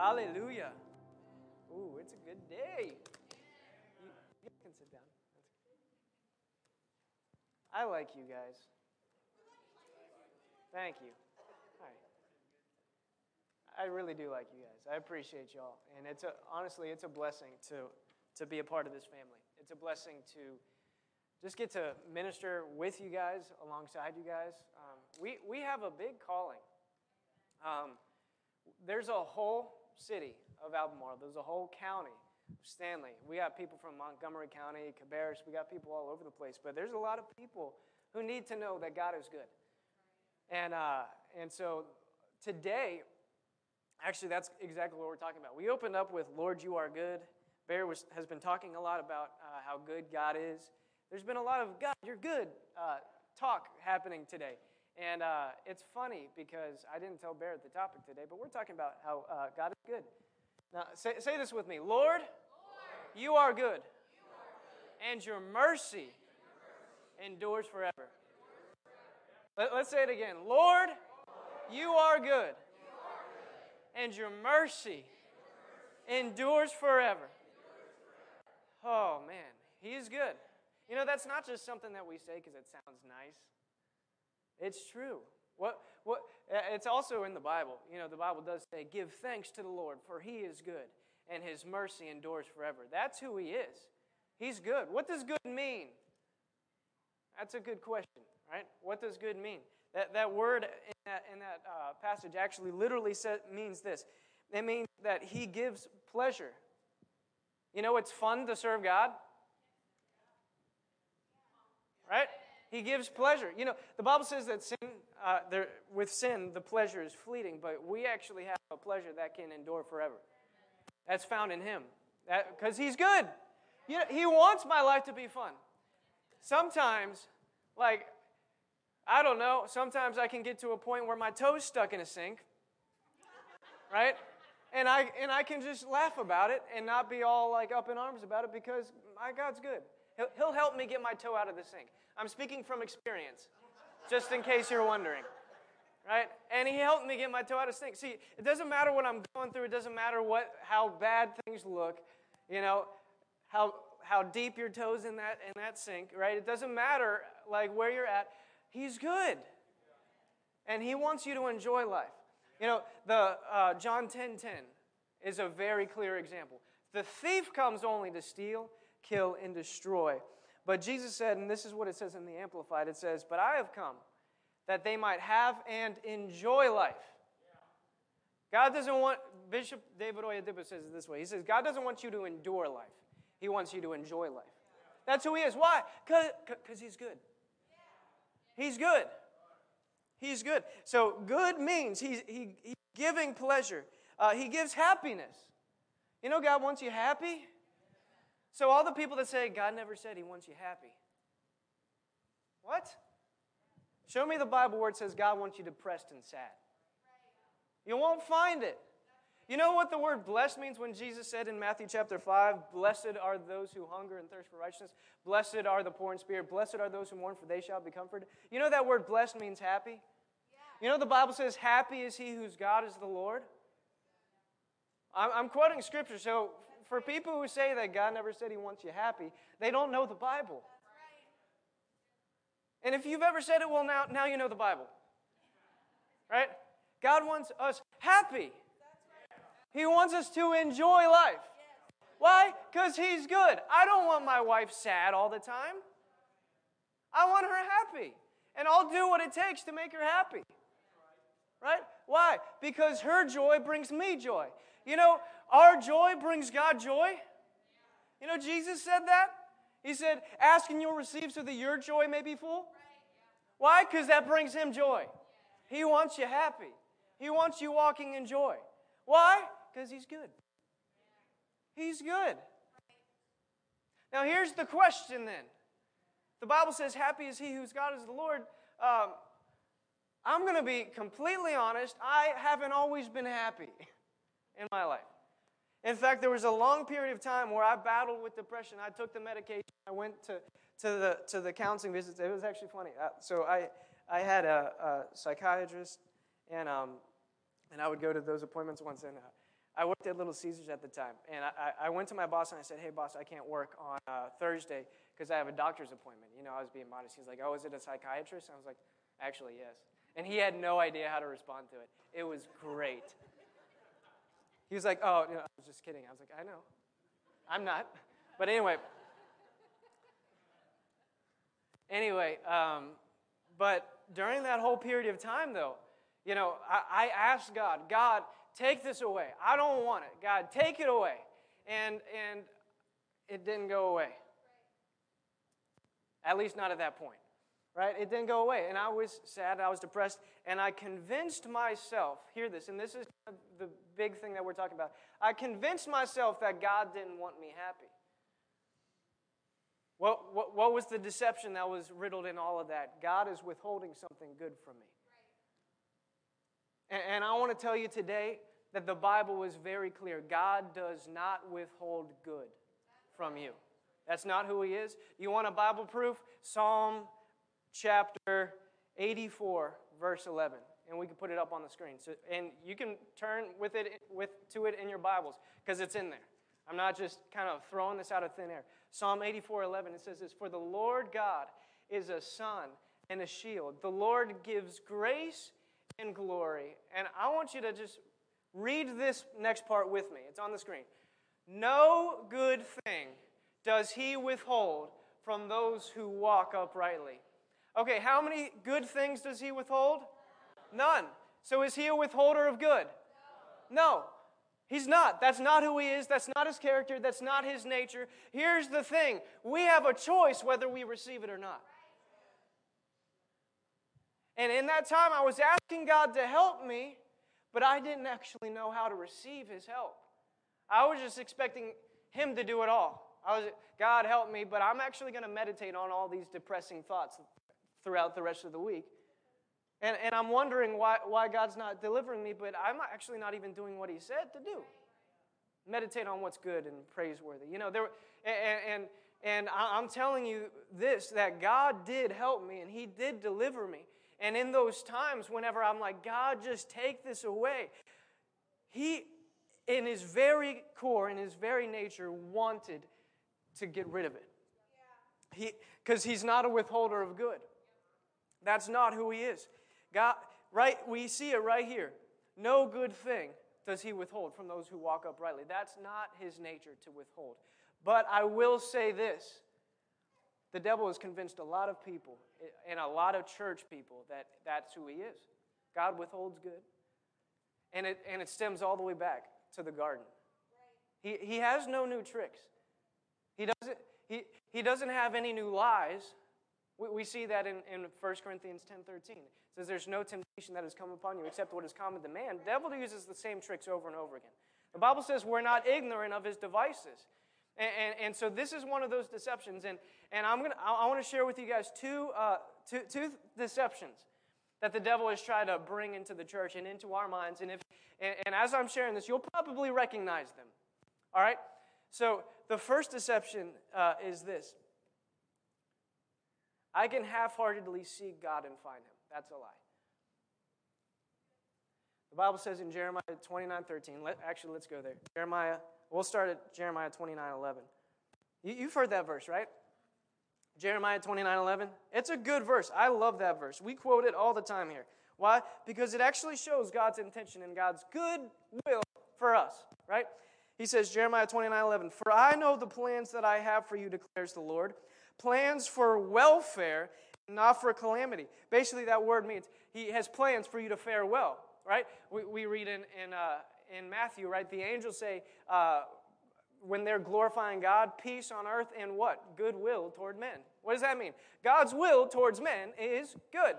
Hallelujah. Ooh, it's a good day. You, you can sit down. I like you guys. Thank you. All right. I really do like you guys. I appreciate y'all, and it's a, honestly, it's a blessing to to be a part of this family. It's a blessing to just get to minister with you guys, alongside you guys. Um, we we have a big calling. Um, there's a whole city of Albemarle. There's a whole county Stanly. We got people from Montgomery County, Cabarrus. We got people all over the place. But there's a lot of people who need to know that God is good. And, uh, and so today, actually, that's exactly what we're talking about. We opened up with Lord, you are good. Bear was, has been talking a lot about uh, how good God is. There's been a lot of God, you're good uh, talk happening today. And uh, it's funny because I didn't tell Bear the topic today, but we're talking about how uh, God is good. Now, say, say this with me Lord, Lord you, are good, you are good, and your mercy, endures forever. Let, us say it again Lord, Lord you, are good, you are good, and your mercy, endures forever. Oh, man, He's good. You know, that's not just something that we say because it sounds nice. It's true. What, what, it's also in the Bible. You know, the Bible does say, Give thanks to the Lord, for he is good, and his mercy endures forever. That's who he is. He's good. What does good mean? That's a good question, right? What does good mean? That, that word in that, in that uh, passage actually literally says, means this it means that he gives pleasure. You know, it's fun to serve God, right? He gives pleasure. You know, the Bible says that sin, uh, there, with sin, the pleasure is fleeting, but we actually have a pleasure that can endure forever. That's found in Him. Because He's good. You know, he wants my life to be fun. Sometimes, like, I don't know, sometimes I can get to a point where my toe's stuck in a sink, right? And I, and I can just laugh about it and not be all like up in arms about it because my God's good. He'll, he'll help me get my toe out of the sink. I'm speaking from experience, just in case you're wondering. Right? And he helped me get my toe out of the sink. See, it doesn't matter what I'm going through, it doesn't matter what how bad things look, you know, how how deep your toes in that in that sink, right? It doesn't matter like where you're at. He's good. And he wants you to enjoy life. You know, the uh, John 10 10 is a very clear example. The thief comes only to steal, kill, and destroy. But Jesus said, and this is what it says in the Amplified it says, But I have come that they might have and enjoy life. God doesn't want, Bishop David Oyedepo says it this way He says, God doesn't want you to endure life, He wants you to enjoy life. That's who He is. Why? Because He's good. He's good. He's good. So, good means He's, he, he's giving pleasure, uh, He gives happiness. You know, God wants you happy. So, all the people that say God never said He wants you happy. What? Show me the Bible where it says God wants you depressed and sad. You won't find it. You know what the word blessed means when Jesus said in Matthew chapter 5, Blessed are those who hunger and thirst for righteousness. Blessed are the poor in spirit. Blessed are those who mourn, for they shall be comforted. You know that word blessed means happy? You know the Bible says, Happy is he whose God is the Lord? I'm quoting scripture, so for people who say that God never said He wants you happy, they don't know the Bible. And if you've ever said it, well, now, now you know the Bible. Right? God wants us happy. He wants us to enjoy life. Why? Because He's good. I don't want my wife sad all the time. I want her happy. And I'll do what it takes to make her happy. Right? Why? Because her joy brings me joy. You know, our joy brings God joy. You know, Jesus said that. He said, Ask and you'll receive so that your joy may be full. Why? Because that brings him joy. He wants you happy, he wants you walking in joy. Why? Because he's good. He's good. Now, here's the question then. The Bible says, Happy is he whose God is the Lord. Um, I'm going to be completely honest. I haven't always been happy in my life. In fact, there was a long period of time where I battled with depression. I took the medication. I went to, to, the, to the counseling visits. It was actually funny. Uh, so I, I had a, a psychiatrist, and, um, and I would go to those appointments once. And I worked at Little Caesars at the time, and I, I went to my boss and I said, "Hey, boss, I can't work on uh, Thursday because I have a doctor's appointment." You know, I was being modest. He's like, "Oh, is it a psychiatrist?" And I was like, "Actually, yes." And he had no idea how to respond to it. It was great. He was like, "Oh, I was just kidding." I was like, "I know, I'm not." But anyway, anyway, um, but during that whole period of time, though, you know, I, I asked God, God, take this away. I don't want it. God, take it away. And, and it didn't go away. At least not at that point. Right? It didn't go away. And I was sad, I was depressed, and I convinced myself, hear this, and this is the big thing that we're talking about. I convinced myself that God didn't want me happy. What, what, what was the deception that was riddled in all of that? God is withholding something good from me. And, and I want to tell you today that the Bible is very clear. God does not withhold good from you. That's not who He is. You want a Bible proof? Psalm chapter 84, verse 11. And we can put it up on the screen. So, and you can turn with it with, to it in your Bibles because it's in there. I'm not just kind of throwing this out of thin air. Psalm 84, 11, it says this For the Lord God is a sun and a shield. The Lord gives grace and glory. And I want you to just read this next part with me. It's on the screen. No good thing does he withhold from those who walk uprightly. Okay, how many good things does he withhold? None. So is he a withholder of good? No. He's not. That's not who he is. That's not his character. That's not his nature. Here's the thing we have a choice whether we receive it or not. And in that time, I was asking God to help me, but I didn't actually know how to receive His help. I was just expecting Him to do it all. I was, God help me, but I'm actually going to meditate on all these depressing thoughts throughout the rest of the week. And, and I'm wondering why, why God's not delivering me, but I'm actually not even doing what He said to do. Meditate on what's good and praiseworthy. You know, there, and, and, and I'm telling you this that God did help me and He did deliver me. And in those times, whenever I'm like, God, just take this away, He, in His very core, in His very nature, wanted to get rid of it. He, Because He's not a withholder of good. That's not who He is. God, right? We see it right here. No good thing does He withhold from those who walk uprightly. That's not His nature to withhold. But I will say this the devil has convinced a lot of people eh, and a lot of church people that that's who he is. God withholds good. And it, and it stems all the way back to the garden. He, he has no new tricks. He doesn't, he, he doesn't have any new lies. We, see that in, in 1 Corinthians 10.13. It says, There's no temptation that has come upon you except what is common to man. The devil uses the same tricks over and over again. The Bible says we're not ignorant of his devices. And, and, and, so this is one of those deceptions. And, and I'm gonna, I, I want to share with you guys two, uh, two, two deceptions that the devil has tried to bring into the church and into our minds. And, if, and, and as I'm sharing this, you'll probably recognize them. All right? So the first deception uh, is this I can half heartedly seek God and find him. That's a lie. The Bible says in Jeremiah 29 13, let, actually, let's go there. Jeremiah We'll start at Jeremiah 29 11. You, have heard that verse, right? Jeremiah 29 11. It's a good verse. I love that verse. We quote it all the time here. Why? Because it actually shows God's intention and God's good will for us, right? He says, Jeremiah 29 11, For I know the plans that I have for you, declares the Lord plans for welfare, not for calamity. Basically, that word means He has plans for you to fare well, right? We, we read in, in, uh, in Matthew, right? The angels say, uh, when they're glorifying God, peace on earth and what? Goodwill toward men. What does that mean? God's will towards men is good.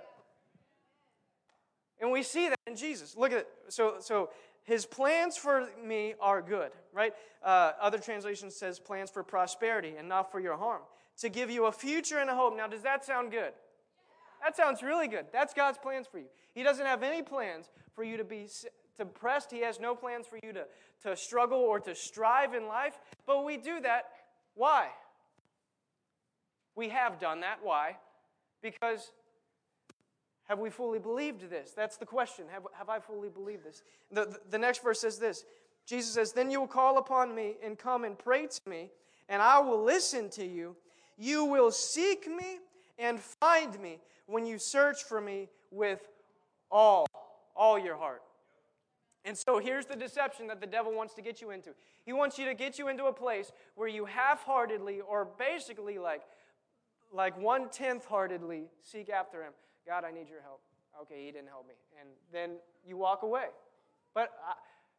And we see that in Jesus. Look at it. So, so his plans for me are good, right? Uh, other translation says plans for prosperity and not for your harm, to give you a future and a hope. Now, does that sound good? That sounds really good. That's God's plans for you. He doesn't have any plans for you to be depressed. He has no plans for you to, to struggle or to strive in life. But we do that. Why? We have done that. Why? Because have we fully believed this? That's the question. Have, have I fully believed this? The, the, the next verse says this Jesus says, Then you will call upon me and come and pray to me, and I will listen to you. You will seek me and find me when you search for me with all, all your heart. And so here's the deception that the devil wants to get you into. He wants you to get you into a place where you half-heartedly or basically like like one-tenth heartedly seek after him. God, I need your help. Okay, he didn't help me. And then you walk away. But uh,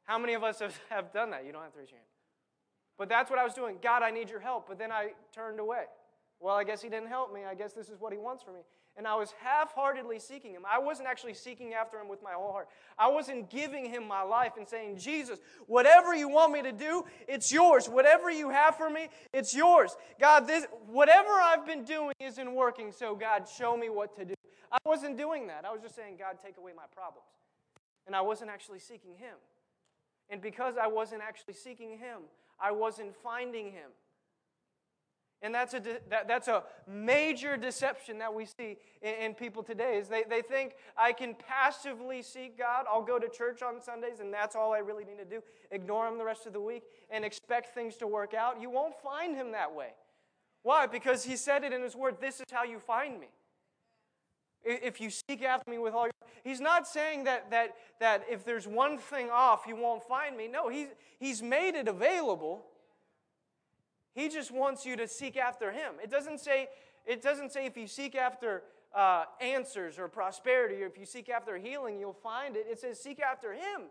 how many of us have, have done that? You don't have to raise your hand. But that's what I was doing. God, I need your help. But then I turned away. Well, I guess he didn't help me. I guess this is what he wants from me and I was half heartedly seeking him. I wasn't actually seeking after him with my whole heart. I wasn't giving him my life and saying, Jesus, whatever you want me to do, it's yours. Whatever you have for me, it's yours. God, this, whatever I've been doing isn't working, so God, show me what to do. I wasn't doing that. I was just saying, God, take away my problems. And I wasn't actually seeking him. And because I wasn't actually seeking him, I wasn't finding him. And that's a, that, that's a major deception that we see in, in, people today is they, they think I can passively seek God. I'll go to church on Sundays and that's all I really need to do. Ignore him the rest of the week and expect things to work out. You won't find him that way. Why? Because he said it in his word, this is how you find me. If you seek after me with all your He's not saying that, that, that if there's one thing off, you won't find me. No, he's, he's made it available. He just wants you to seek after him. It doesn't say, it doesn't say if you seek after uh, answers or prosperity or if you seek after healing, you'll find it. It says seek after him.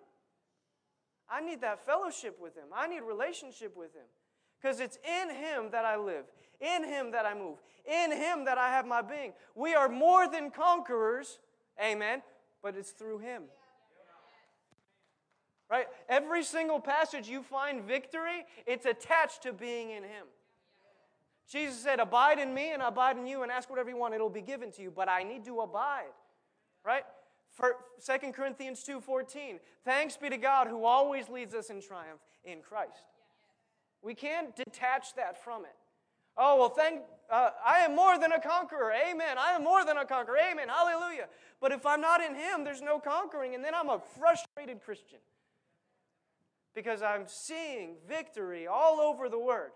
I need that fellowship with him. I need relationship with him. Because it's in him that I live, in him that I move, in him that I have my being. We are more than conquerors, amen, but it's through him. Right? Every single passage you find victory, it's attached to being in Him. Jesus said, Abide in me and abide in you, and ask whatever you want, it'll be given to you. But I need to abide. Right? For 2 Corinthians 2:14. Thanks be to God who always leads us in triumph in Christ. We can't detach that from it. Oh, well, thank uh, I am more than a conqueror. Amen. I am more than a conqueror. Amen. Hallelujah. But if I'm not in him, there's no conquering, and then I'm a frustrated Christian because I'm seeing victory all over the Word,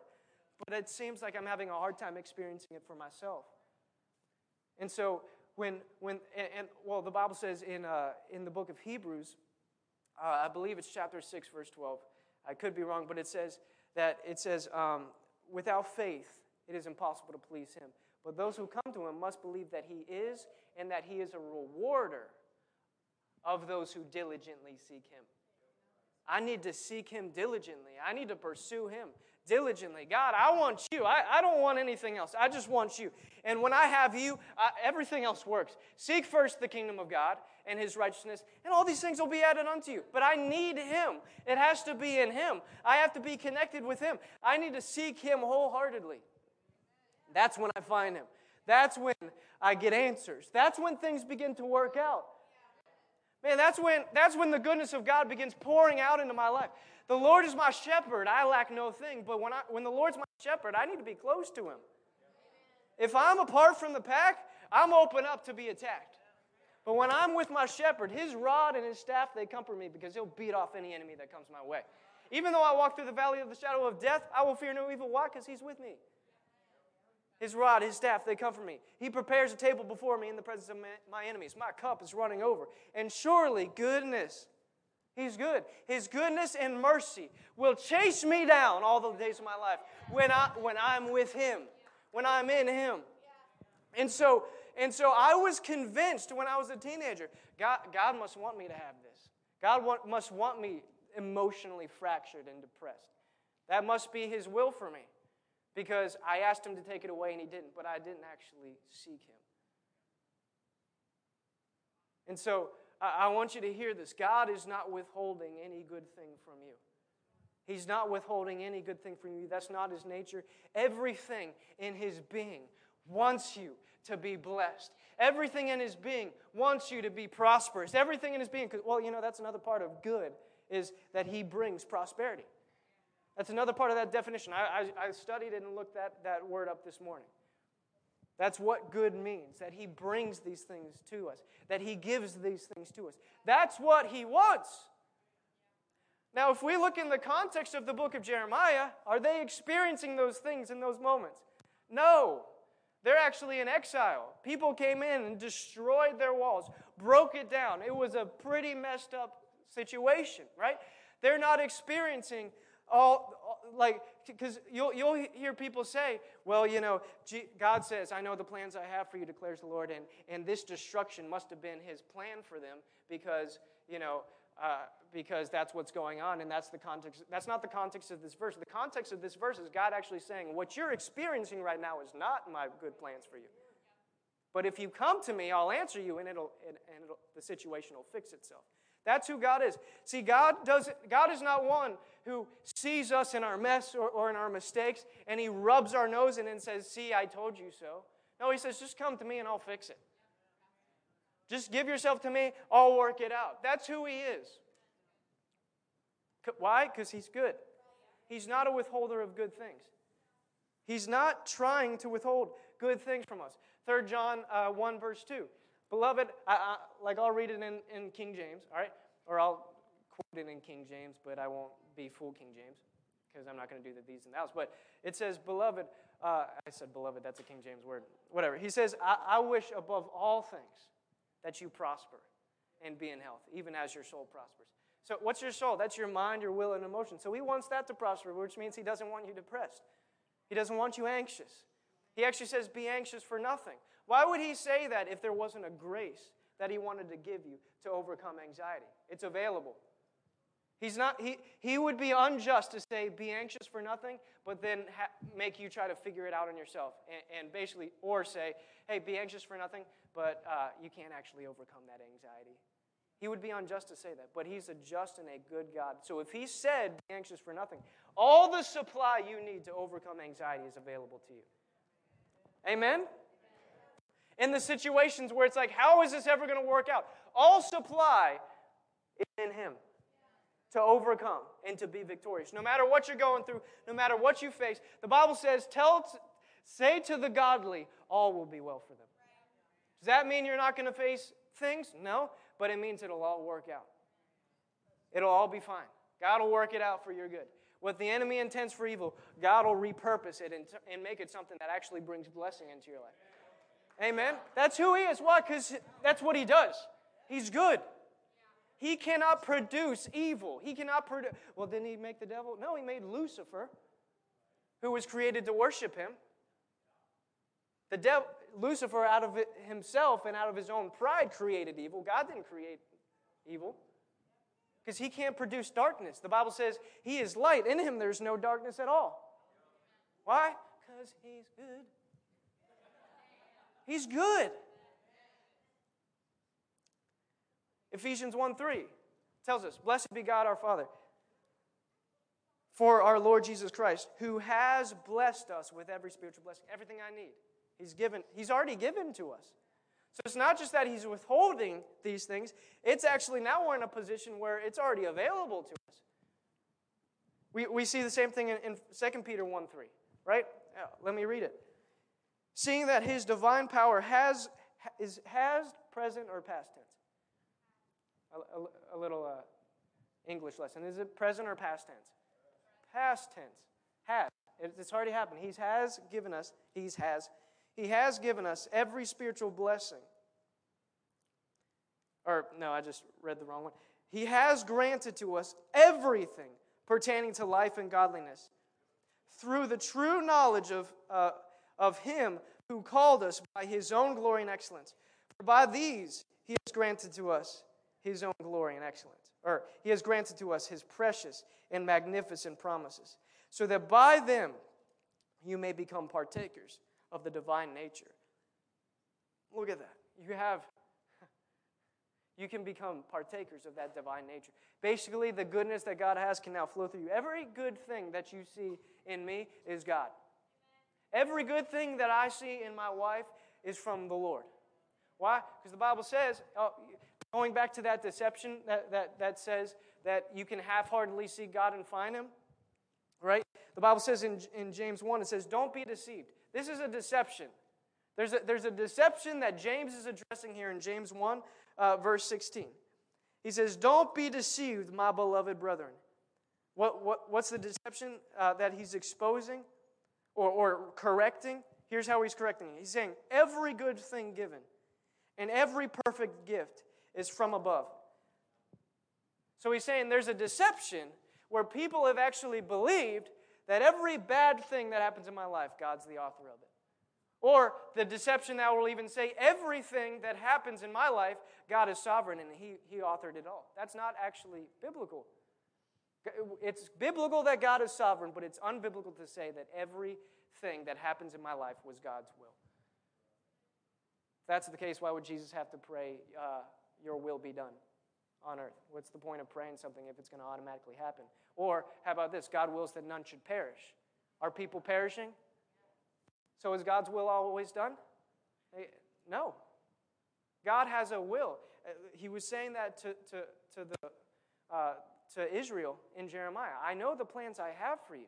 but it seems like I'm having a hard time experiencing it for myself. And so, when, when and, and well, the Bible says in, uh, in the book of Hebrews, uh, I believe it's chapter 6, verse 12. I could be wrong, but it says that it says, um, without faith, it is impossible to please Him. But those who come to Him must believe that He is and that He is a rewarder of those who diligently seek Him. I need to seek Him diligently. I need to pursue Him diligently. God, I want you. I, I don't want anything else. I just want you. And when I have you, I, everything else works. Seek first the kingdom of God and His righteousness, and all these things will be added unto you. But I need Him. It has to be in Him. I have to be connected with Him. I need to seek Him wholeheartedly. That's when I find Him. That's when I get answers. That's when things begin to work out. Man, that's when, that's when the goodness of God begins pouring out into my life. The Lord is my shepherd. I lack no thing. But when, I, when the Lord's my shepherd, I need to be close to him. If I'm apart from the pack, I'm open up to be attacked. But when I'm with my shepherd, his rod and his staff, they comfort me because he'll beat off any enemy that comes my way. Even though I walk through the valley of the shadow of death, I will fear no evil. Why? Because he's with me. His rod, his staff, they comfort me. He prepares a table before me in the presence of my enemies. My cup is running over. And surely goodness, he's good. His goodness and mercy will chase me down all the days of my life when, I, when I'm with him, when I'm in him. And so, and so I was convinced when I was a teenager God, God must want me to have this. God want, must want me emotionally fractured and depressed. That must be his will for me because I asked him to take it away and he didn't, but I didn't actually seek him. And so I want you to hear this God is not withholding any good thing from you. He's not withholding any good thing from you. That's not his nature. Everything in his being wants you to be blessed. Everything in his being wants you to be prosperous. Everything in his being, well, you know, that's another part of good, is that he brings prosperity. That's another part of that definition. I, I, I studied it and looked that, that word up this morning. That's what good means, that He brings these things to us, that He gives these things to us. That's what He wants. Now, if we look in the context of the book of Jeremiah, are they experiencing those things in those moments? No. They're actually in exile. People came in and destroyed their walls, broke it down. It was a pretty messed up situation, right? They're not experiencing all, like, because you'll, you'll hear people say, well, you know, God says, I know the plans I have for you, declares the Lord, and, and this destruction must have been his plan for them because, you know, uh, because that's what's going on, and that's the context. That's not the context of this verse. The context of this verse is God actually saying, What you're experiencing right now is not my good plans for you. But if you come to me, I'll answer you, and, it'll, and, and it'll, the situation will fix itself. That's who God is. See, God, does, God is not one who sees us in our mess or, or in our mistakes, and he rubs our nose in and says, See, I told you so. No, he says, Just come to me and I'll fix it. Just give yourself to me, I'll work it out. That's who he is. Why? Because he's good. He's not a withholder of good things. He's not trying to withhold good things from us. 3 John uh, 1, verse 2. Beloved, I, I, like I'll read it in, in King James, all right? Or I'll quote it in King James, but I won't be full King James because I'm not going to do the these and thous. But it says, Beloved, uh, I said beloved, that's a King James word. Whatever. He says, I, I wish above all things that you prosper and be in health, even as your soul prospers. So, what's your soul? That's your mind, your will, and emotion. So, He wants that to prosper, which means He doesn't want you depressed. He doesn't want you anxious. He actually says, Be anxious for nothing. Why would He say that if there wasn't a grace that He wanted to give you to overcome anxiety? It's available. He's not, he, he would be unjust to say, be anxious for nothing, but then ha- make you try to figure it out on yourself. And, and, basically, or say, hey, be anxious for nothing, but uh, you can't actually overcome that anxiety. He would be unjust to say that, but he's a just and a good God. So if he said, be anxious for nothing, all the supply you need to overcome anxiety is available to you. Amen? In the situations where it's like, how is this ever going to work out? All supply is in him to overcome and to be victorious. No matter what you're going through, no matter what you face, the Bible says, tell, say to the godly, all will be well for them. Does that mean you're not going to face things? No, but it means it'll all work out. It'll all be fine. God will work it out for your good. What the enemy intends for evil, God will repurpose it and, and make it something that actually brings blessing into your life. Amen? That's who He is. Why? Because that's what He does. He's good. He cannot produce evil. He cannot produce. Well, didn't He make the devil? No, He made Lucifer, who was created to worship Him. The devil, Lucifer, out of himself and out of his own pride, created evil. God didn't create evil because he can't produce darkness. The Bible says he is light. In him, there's no darkness at all. Why? Because he's good. He's good. Ephesians 1 3 tells us, Blessed be God our Father for our Lord Jesus Christ, who has blessed us with every spiritual blessing, everything I need. He's given, he's already given to us. So it's not just that he's withholding these things, it's actually now we're in a position where it's already available to us. We, we see the same thing in, in 2 Peter 1 3, right? Yeah, let me read it. Seeing that his divine power has, is, has present or past tense? A, a, a little uh, English lesson. Is it present or past tense? Past tense. Has. It's already happened. He has given us, He has he has given us every spiritual blessing. Or, no, I just read the wrong one. He has granted to us everything pertaining to life and godliness through the true knowledge of, uh, of Him who called us by His own glory and excellence. For by these He has granted to us His own glory and excellence. Or He has granted to us His precious and magnificent promises, so that by them you may become partakers of the divine nature. Look at that. You have, you can become partakers of that divine nature. Basically, the goodness that God has can now flow through you. Every good thing that you see in me is God. Every good thing that I see in my wife is from the Lord. Why? Because the Bible says, oh, going back to that deception that, that, that says that you can half heartedly see God and find Him, right? The Bible says in, in James 1, it says, Don't be deceived. This is a deception. There's a, there's a deception that James is addressing here in James 1, uh, verse 16. He says, Don't be deceived, my beloved brethren. What, what, what's the deception uh, that he's exposing or, or correcting? Here's how he's correcting. He's saying, Every good thing given and every perfect gift is from above. So he's saying there's a deception where people have actually believed that every bad thing that happens in my life, God's the author of it. Or the deception that will even say everything that happens in my life, God is sovereign and he, he authored it all. That's not actually biblical. It's biblical that God is sovereign, but it's unbiblical to say that everything that happens in my life was God's will. If that's the case, why would Jesus have to pray, uh, Your will be done on earth? What's the point of praying something if it's going to automatically happen? Or how about this? God wills that none should perish. Are people perishing? So is God's will always done? No. God has a will. Uh, he was saying that to, to, to, the, uh, to Israel in Jeremiah. I know the plans I have for you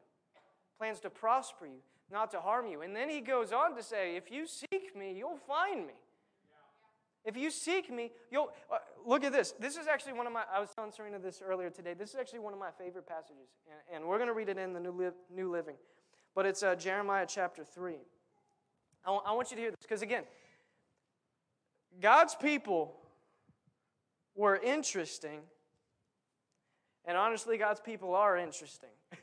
plans to prosper you, not to harm you. And then he goes on to say, If you seek me, you'll find me. If you seek me, you'll. Uh, look at this. This is actually one of my. I was telling Serena this earlier today. This is actually one of my favorite passages. And, and we're going to read it in the New, Li- New Living. But it's uh, Jeremiah chapter 3. I, w- I want you to hear this because, again, God's people were interesting. And honestly, God's people are interesting.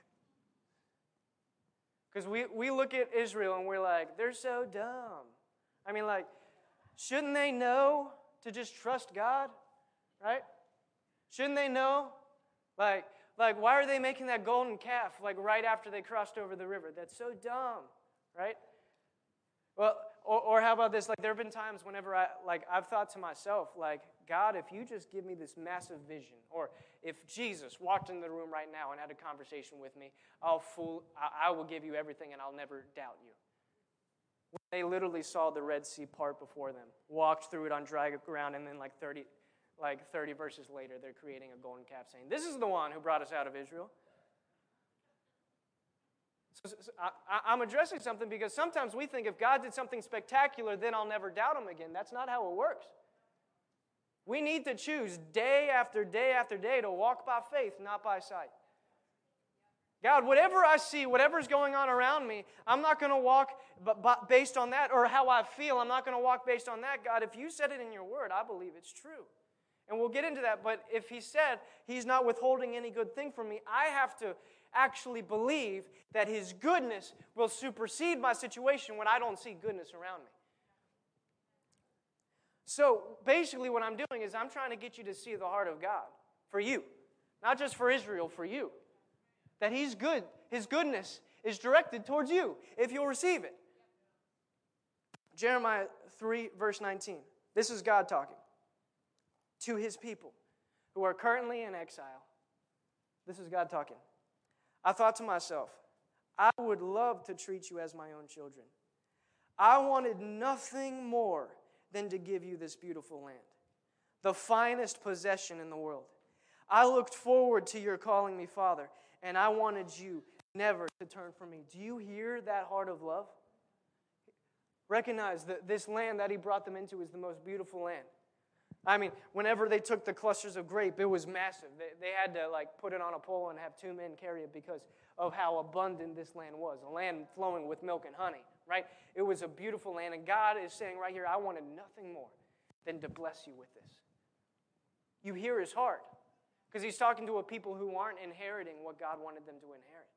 Because we, we look at Israel and we're like, they're so dumb. I mean, like, shouldn't they know to just trust God? Right? Shouldn't they know? Like, like, why are they making that golden calf like right after they crossed over the river? That's so dumb, right? Well, or, or how about this? Like, there have been times whenever I, like, I've thought to myself, like, God, if you just give me this massive vision, or if Jesus walked in the room right now and had a conversation with me, I'll fool, I, I will give you everything and I'll never doubt you. They literally saw the Red Sea part before them, walked through it on dry ground, and then like 30, like 30 verses later, they're creating a golden calf saying, This is the one who brought us out of Israel. I'm addressing something because sometimes we think if God did something spectacular, then I'll never doubt him again. That's not how it works. We need to choose day after day after day to walk by faith, not by sight. God, whatever I see, whatever's going on around me, I'm not going to walk based on that or how I feel. I'm not going to walk based on that. God, if you said it in your word, I believe it's true. And we'll get into that. But if He said He's not withholding any good thing from me, I have to actually believe that His goodness will supersede my situation when I don't see goodness around me. So basically, what I'm doing is I'm trying to get you to see the heart of God for you, not just for Israel, for you. That He's good, His goodness is directed towards you if you'll receive it. Jeremiah 3, verse 19. This is God talking to His people who are currently in exile. This is God talking. I thought to myself, I would love to treat you as my own children. I wanted nothing more than to give you this beautiful land, the finest possession in the world. I looked forward to your calling me Father, and I wanted you never to turn from me. Do you hear that heart of love? Recognize that this land that he brought them into is the most beautiful land. I mean, whenever they took the clusters of grape, it was massive. They, they had to like put it on a pole and have two men carry it because of how abundant this land was a land flowing with milk and honey right? It was a beautiful land. And God is saying right here, I wanted nothing more than to bless you with this. You hear his heart because he's talking to a people who aren't inheriting what God wanted them to inherit.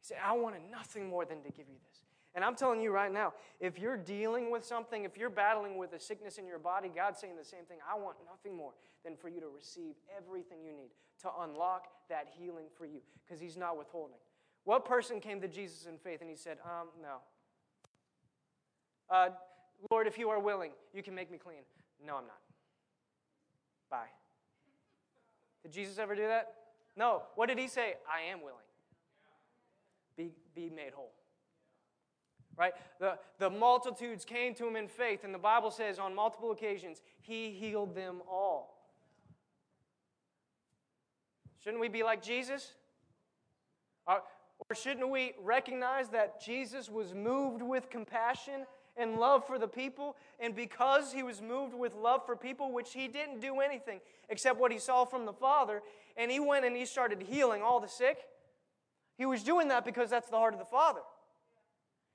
He said, I wanted nothing more than to give you this. And I'm telling you right now, if you're dealing with something, if you're battling with a sickness in your body, God's saying the same thing. I want nothing more than for you to receive everything you need to unlock that healing for you because He's not withholding. What person came to Jesus in faith and he said, um, no. Uh, Lord, if you are willing, you can make me clean. No, I'm not. Bye. Did Jesus ever do that? No. What did he say? I am willing. Be, be made whole. Right? The, the multitudes came to him in faith, and the Bible says on multiple occasions, he healed them all. Shouldn't we be like Jesus? Or shouldn't we recognize that Jesus was moved with compassion and love for the people. And because he was moved with love for people, which he didn't do anything except what he saw from the Father, and he went and he started healing all the sick, he was doing that because that's the heart of the Father.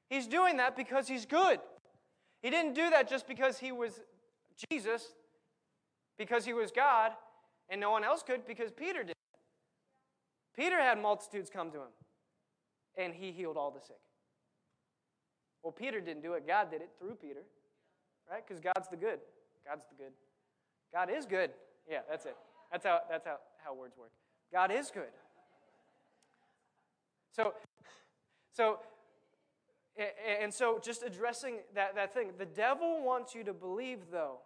He's doing that because he's good. He didn't do that just because he was Jesus, because he was God, and no one else could because Peter did. Peter had multitudes come to him, and he healed all the sick. Well, Peter didn't do it, God did it through Peter, right? Because God's the good. God's the good. God is good. Yeah, that's it. That's how, that's how, how words work. God is good. So, so, and so just addressing that, that thing, the devil wants you to believe, though,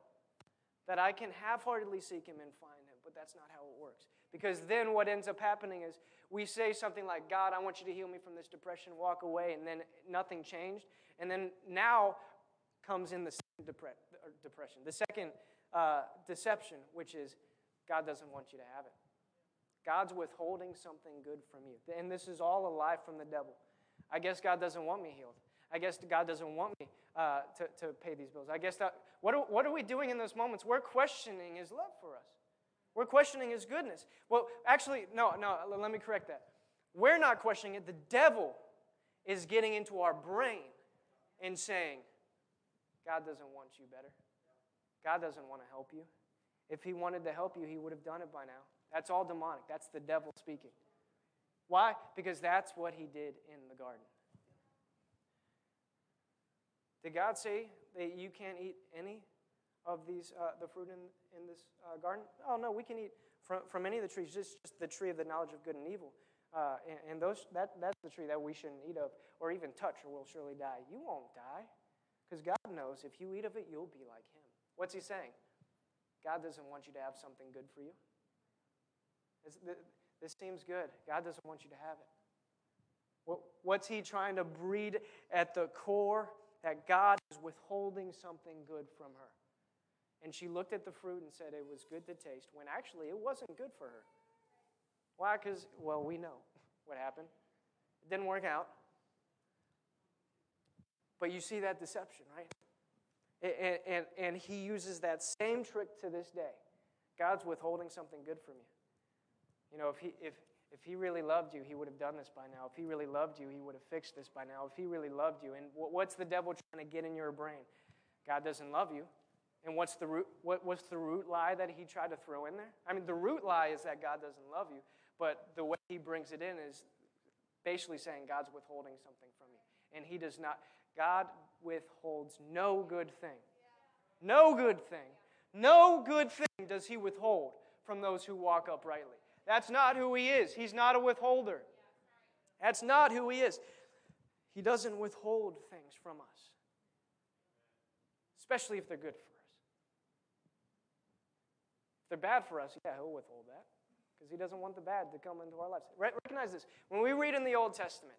that I can half heartedly seek him and find him, but that's not how it works. Because then what ends up happening is we say something like, God, I want you to heal me from this depression, walk away, and then nothing changed. And then now comes in the second depression, the second uh, deception, which is God doesn't want you to have it. God's withholding something good from you. And this is all a lie from the devil. I guess God doesn't want me healed. I guess God doesn't want me uh, to, to pay these bills. I guess that, what are, what are we doing in those moments? We're questioning His love for us. We're questioning His goodness. Well, actually, no, no, let me correct that. We're not questioning it. The devil is getting into our brain and saying, God doesn't want you better. God doesn't want to help you. If He wanted to help you, He would have done it by now. That's all demonic. That's the devil speaking. Why? Because that's what he did in the garden. Did God say that you can't eat any of these, uh, the fruit in, in this uh, garden? Oh, no, we can eat from, from any of the trees, just, just the tree of the knowledge of good and evil. Uh, and, and those, that, that's the tree that we shouldn't eat of or even touch, or we'll surely die. You won't die because God knows if you eat of it, you'll be like Him. What's He saying? God doesn't want you to have something good for you. This seems good. God doesn't want you to have it. What's He trying to breed at the core? That God is withholding something good from her. And she looked at the fruit and said it was good to taste, when actually it wasn't good for her. Why? Because, well, we know what happened. It didn't work out. But you see that deception, right? And, and, and he uses that same trick to this day. God's withholding something good from you. You know, if he, if, if he really loved you, he would have done this by now. If he really loved you, he would have fixed this by now. If he really loved you, and what's the devil trying to get in your brain? God doesn't love you. And what's the root, what, what's the root lie that he tried to throw in there? I mean, the root lie is that God doesn't love you, but the way he brings it in is basically saying God's withholding something from you. And he does not, God withholds no good thing. No good thing. No good thing does he withhold from those who walk uprightly. That's not who he is. He's not a withholder. That's not who he is. He doesn't withhold things from us, especially if they're good for us. If they're bad for us, yeah, he'll withhold that because he doesn't want the bad to come into our lives. Recognize this. When we read in the Old Testament,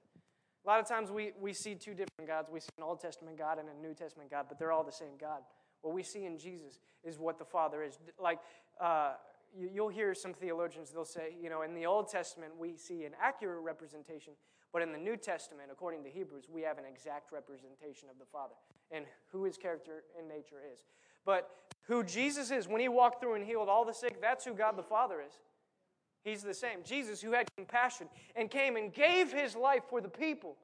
a lot of times we, we see two different gods. We see an Old Testament God and a New Testament God, but they're all the same God. What we see in Jesus is what the Father is. Like, uh, you'll hear some theologians, they'll say, you know, in the Old Testament, we see an accurate representation, but in the New Testament, according to Hebrews, we have an exact representation of the Father and who his character and nature is. But who Jesus is, when he walked through and healed all the sick, that's who God the Father is. He's the same. Jesus, who had compassion and came and gave his life for the people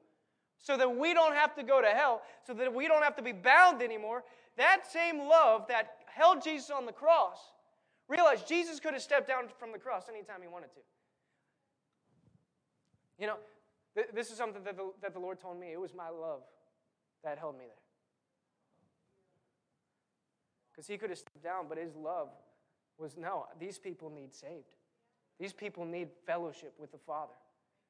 so that we don't have to go to hell, so that we don't have to be bound anymore. That same love that held Jesus on the cross Realize Jesus could have stepped down from the cross anytime he wanted to. You know, th- this is something that the, that the Lord told me. It was my love that held me there. Because he could have stepped down, but his love was no, these people need saved. These people need fellowship with the Father.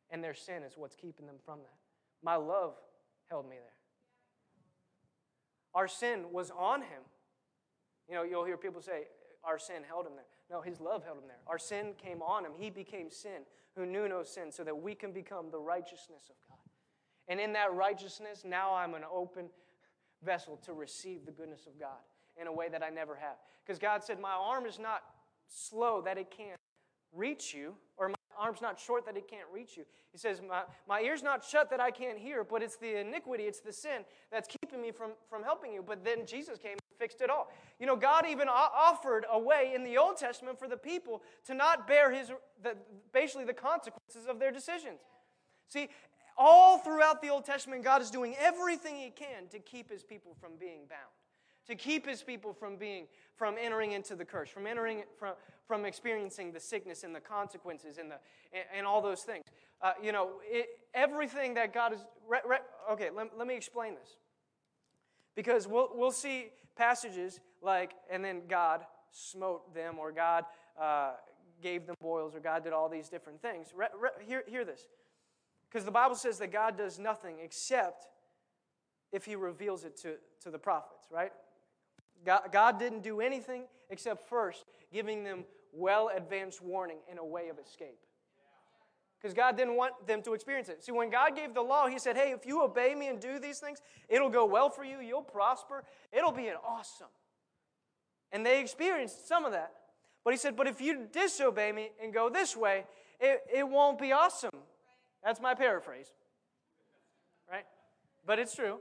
And their sin is what's keeping them from that. My love held me there. Our sin was on him. You know, you'll hear people say, our sin held him there. No, his love held him there. Our sin came on him. He became sin who knew no sin so that we can become the righteousness of God. And in that righteousness, now I'm an open vessel to receive the goodness of God in a way that I never have. Because God said, My arm is not slow that it can't reach you, or my arm's not short that it can't reach you. He says, My, my ear's not shut that I can't hear, but it's the iniquity, it's the sin that's keeping me from, from helping you. But then Jesus came fixed it all. You know, God even offered a way in the Old Testament for the people to not bear his, the, basically the consequences of their decisions. See, all throughout the Old Testament, God is doing everything he can to keep his people from being bound to keep his people from being from entering into the curse from entering from, from experiencing the sickness and the consequences and the and, and all those things uh, you know it, everything that god is re, re, okay let, let me explain this because we'll, we'll see passages like and then god smote them or god uh, gave them boils or god did all these different things. Re, hear, hear this. Because the bible says that god does nothing except if he reveals it to, to the prophets right? God, God didn't do anything except first giving them well advanced warning and a way of escape. Because God didn't want them to experience it. See, when God gave the law, He said, Hey, if you obey me and do these things, it'll go well for you, you'll prosper, it'll be an awesome. And they experienced some of that. But He said, But if you disobey me and go this way, it, it won't be awesome. That's my paraphrase. Right? But it's true.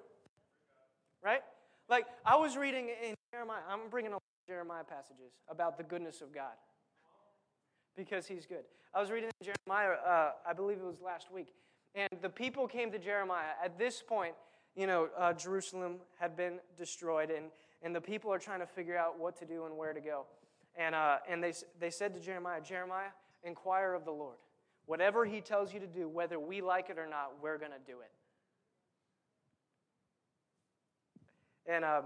Right? Like, I was reading in Jeremiah, I'm bringing a Jeremiah passages about the goodness of God because he's good. I was reading Jeremiah, uh, I believe it was last week, and the people came to Jeremiah. At this point, you know, uh, Jerusalem had been destroyed, and, and the people are trying to figure out what to do and where to go. And, uh, and they, they said to Jeremiah, Jeremiah, inquire of the Lord. Whatever he tells you to do, whether we like it or not, we're going to do it. And um,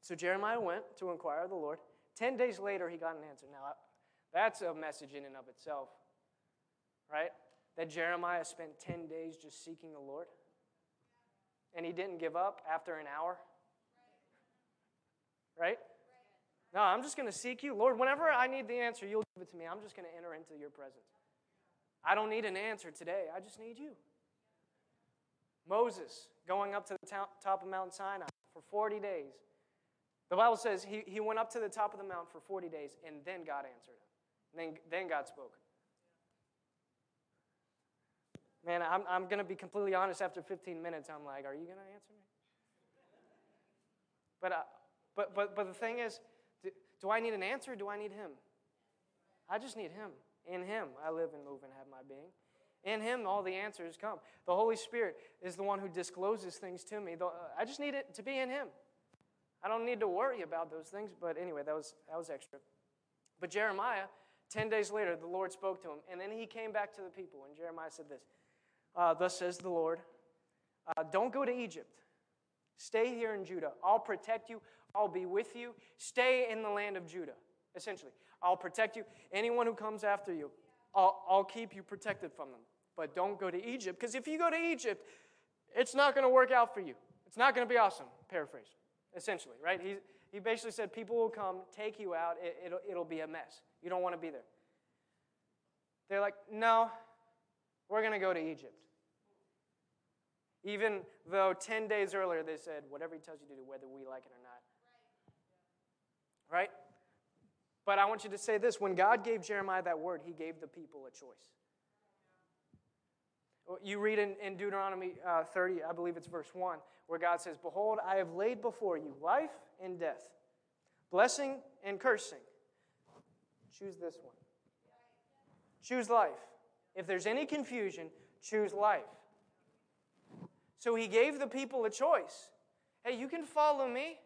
so Jeremiah went to inquire of the Lord. Ten days later, he got an answer. Now, that's a message in and of itself, right? That Jeremiah spent 10 days just seeking the Lord. And he didn't give up after an hour. Right? No, I'm just going to seek you. Lord, whenever I need the answer, you'll give it to me. I'm just going to enter into your presence. I don't need an answer today. I just need you. Moses going up to the top of Mount Sinai for 40 days. The Bible says he, he went up to the top of the mount for 40 days, and then God answered him. Then, then God spoke. Man, I'm, I'm going to be completely honest. After 15 minutes, I'm like, are you going to answer me? But, uh, but, but, but the thing is, do, do I need an answer do I need Him? I just need Him. In Him, I live and move and have my being. In Him, all the answers come. The Holy Spirit is the one who discloses things to me. I just need it to be in Him. I don't need to worry about those things, but anyway, that was, that was extra. But Jeremiah, 10 days later, the Lord spoke to him, and then he came back to the people, and Jeremiah said this uh, Thus says the Lord, uh, don't go to Egypt. Stay here in Judah. I'll protect you. I'll be with you. Stay in the land of Judah, essentially. I'll protect you. Anyone who comes after you, I'll, I'll keep you protected from them. But don't go to Egypt, because if you go to Egypt, it's not going to work out for you. It's not going to be awesome. Paraphrase, essentially, right? He, he basically said, People will come, take you out, it, it'll, it'll be a mess. You don't want to be there. They're like, No, we're going to go to Egypt. Even though 10 days earlier they said, Whatever he tells you to do, whether we like it or not. Right? But I want you to say this when God gave Jeremiah that word, he gave the people a choice. You read in, in Deuteronomy uh, 30, I believe it's verse 1, where God says, Behold, I have laid before you life and death, blessing and cursing. Choose this one. Choose life. If there's any confusion, choose life. So he gave the people a choice. Hey, you can follow me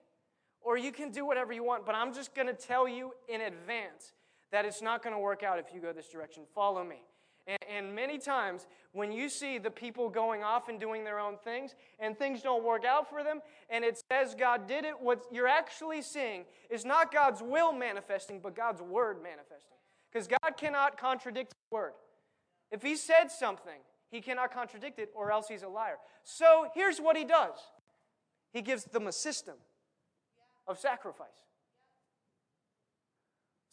or you can do whatever you want, but I'm just going to tell you in advance that it's not going to work out if you go this direction. Follow me. And, and, many times, when you see the people going off and doing their own things, and things don't work out for them, and it says God did it, what you're actually seeing is not God's will manifesting, but God's word manifesting. Because God cannot contradict His word. If He said something, He cannot contradict it, or else He's a liar. So here's what He does He gives them a system of sacrifice.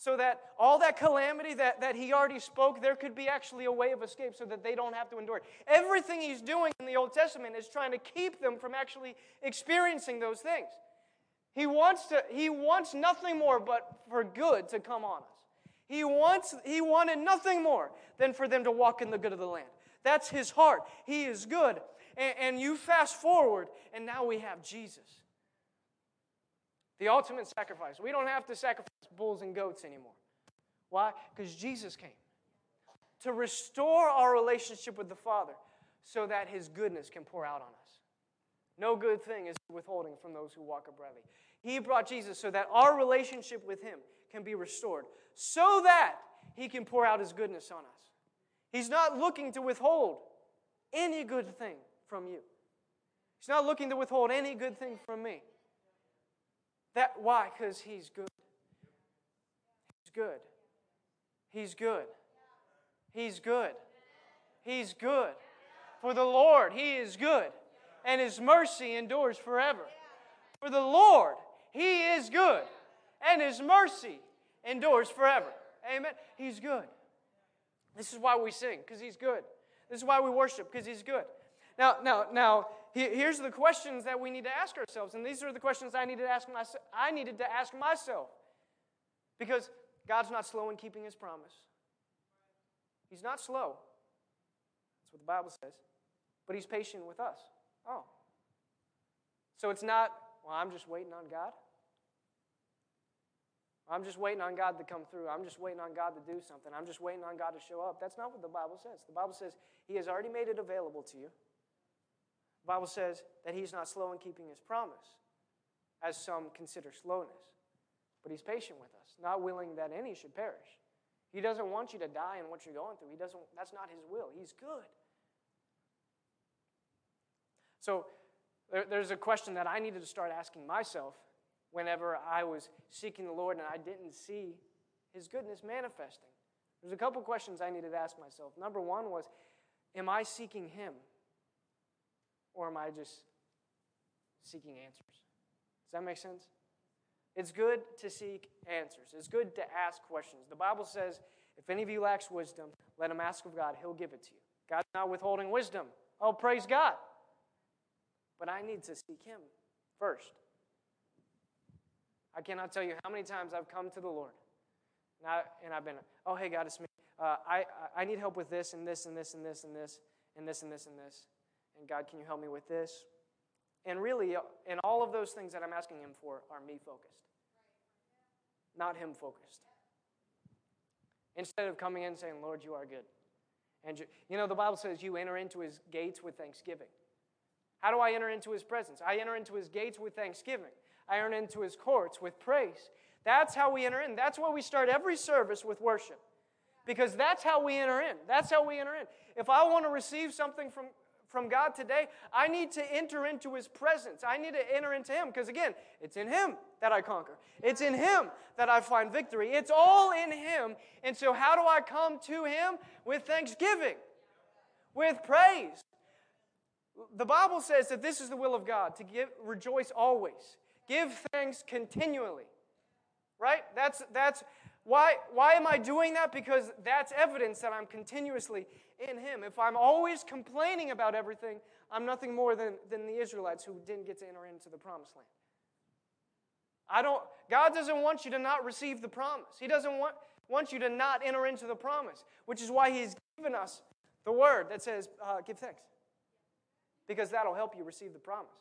So that all that calamity that, that he already spoke, there could be actually a way of escape so that they don't have to endure it. Everything he's doing in the Old Testament is trying to keep them from actually experiencing those things. He wants, to, he wants nothing more but for good to come on us. He, wants, he wanted nothing more than for them to walk in the good of the land. That's his heart. He is good. And, and you fast forward, and now we have Jesus. The ultimate sacrifice. We don't have to sacrifice bulls and goats anymore. Why? Because Jesus came to restore our relationship with the Father so that His goodness can pour out on us. No good thing is withholding from those who walk uprightly. He brought Jesus so that our relationship with Him can be restored, so that He can pour out His goodness on us. He's not looking to withhold any good thing from you. He's not looking to withhold any good thing from me. That why? Because He's good. He's good. He's good. He's good. He's good. For the Lord, He is good, and His mercy endures forever. For the Lord, He is good, and His mercy endures forever. Amen. He's good. This is why we sing, because He's good. This is why we worship, because He's good. Now, now, now, here's the questions that we need to ask ourselves, and these are the questions I needed to ask myself. I needed to ask myself, because God's not slow in keeping His promise. He's not slow. That's what the Bible says but he's patient with us. Oh. So it's not, well, I'm just waiting on God. I'm just waiting on God to come through. I'm just waiting on God to do something. I'm just waiting on God to show up. That's not what the Bible says. The Bible says He has already made it available to you. The Bible says that He's not slow in keeping His promise, as some consider slowness. But He's patient with us, not willing that any should perish. He doesn't want you to die in what you're going through. He doesn't, that's not His will. He's good. So there, there's a question that I needed to start asking myself whenever I was seeking the Lord and I didn't see His goodness manifesting. There's a couple questions I needed to ask myself. Number one was, Am I seeking Him? Or am I just seeking answers? Does that make sense? It's good to seek answers. It's good to ask questions. The Bible says, if any of you lacks wisdom, let him ask of God. He'll give it to you. God's not withholding wisdom. Oh, praise God. But I need to seek Him first. I cannot tell you how many times I've come to the Lord and, I, and I've been, oh, hey, God, it's me. Uh, I, I need help with this and this and this and this and this and this and this and this. And God, can you help me with this? And really, and all of those things that I'm asking Him for are me focused, not Him focused. Instead of coming in and saying, Lord, you are good. And you, you know, the Bible says you enter into His gates with thanksgiving. How do I enter into his presence? I enter into his gates with thanksgiving. I enter into his courts with praise. That's how we enter in. That's why we start every service with worship. Because that's how we enter in. That's how we enter in. If I want to receive something from, from God today, I need to enter into his presence. I need to enter into him. Because again, it's in him that I conquer, it's in him that I find victory. It's all in him. And so, how do I come to him? With thanksgiving, with praise. The Bible says that this is the will of God to give, rejoice always, give thanks continually. Right? That's, that's why, why am I doing that? Because that's evidence that I'm continuously in Him. If I'm always complaining about everything, I'm nothing more than, than the Israelites who didn't get to enter into the promised land. I don't, God doesn't want you to not receive the promise. He doesn't want, want you to not enter into the promise, which is why He's given us the word that says, uh, give thanks because that'll help you receive the promise.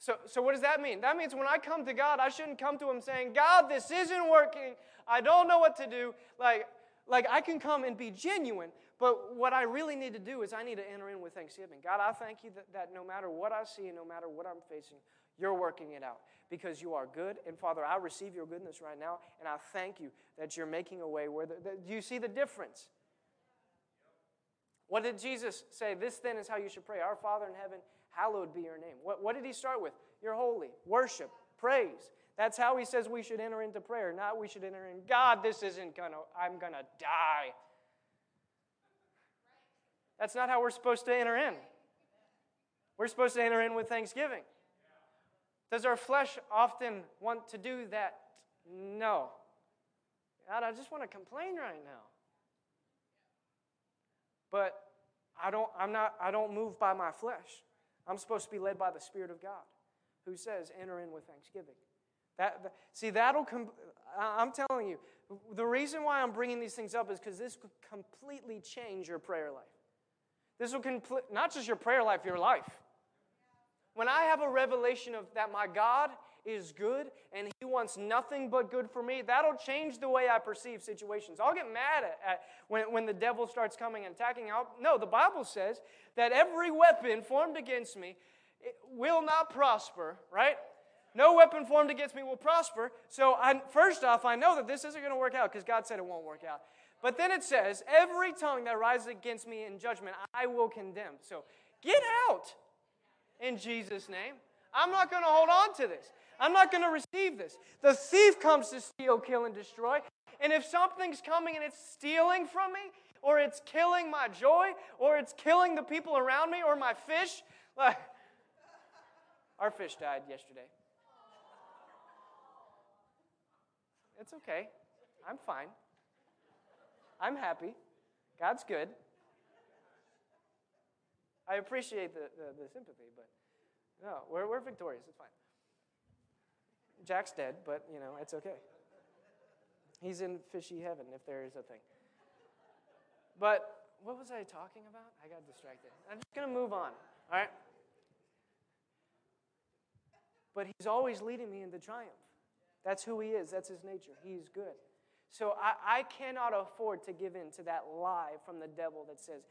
So, so what does that mean? That means when I come to God, I shouldn't come to Him saying, God, this isn't working. I don't know what to do. Like, like I can come and be genuine, but what I really need to do is I need to enter in with thanksgiving. God, I thank you that, that no matter what I see and no matter what I'm facing, you're working it out because you are good. And Father, I receive your goodness right now, and I thank you that you're making a way where the, the, do you see the difference? What did Jesus say? This then is how you should pray Our Father in heaven, hallowed be your name. What, what did he start with? You're holy, worship, praise. That's how he says we should enter into prayer, not we should enter in, God, this isn't gonna, I'm gonna die. That's not how we're supposed to enter in. We're supposed to enter in with thanksgiving. Does our flesh often want to do that? No. God, I just want to complain right now. But I don't, I'm not, I don't move by my flesh. I'm supposed to be led by the Spirit of God, who says, enter in with thanksgiving. That, that see, that'll, com- I'm telling you, the reason why I'm bringing these things up is because this could completely change your prayer life. This will complete not just your prayer life, your life. When I have a revelation of that my God is good and he wants nothing but good for me, that'll change the way I perceive situations. I'll get mad at, at when, when the devil starts coming and attacking. I'll, no, the Bible says that every weapon formed against me will not prosper, right? No weapon formed against me will prosper. So, I, first off, I know that this isn't going to work out because God said it won't work out. But then it says, every tongue that rises against me in judgment, I will condemn. So, get out in Jesus' name. I'm not going to hold on to this. I'm not going to receive this. The thief comes to steal, kill, and destroy. And if something's coming and it's stealing from me, or it's killing my joy, or it's killing the people around me, or my fish, like, our fish died yesterday. It's okay. I'm fine. I'm happy. God's good. I appreciate the, the, the sympathy, but no, we're, we're victorious. It's fine. Jack's dead, but, you know, it's okay. He's in fishy heaven, if there is a thing. But what was I talking about? I got distracted. I'm just going to move on, all right? But he's always leading me into triumph. That's who he is, that's his nature. He's good. So I, I cannot afford to give in to that lie from the devil that says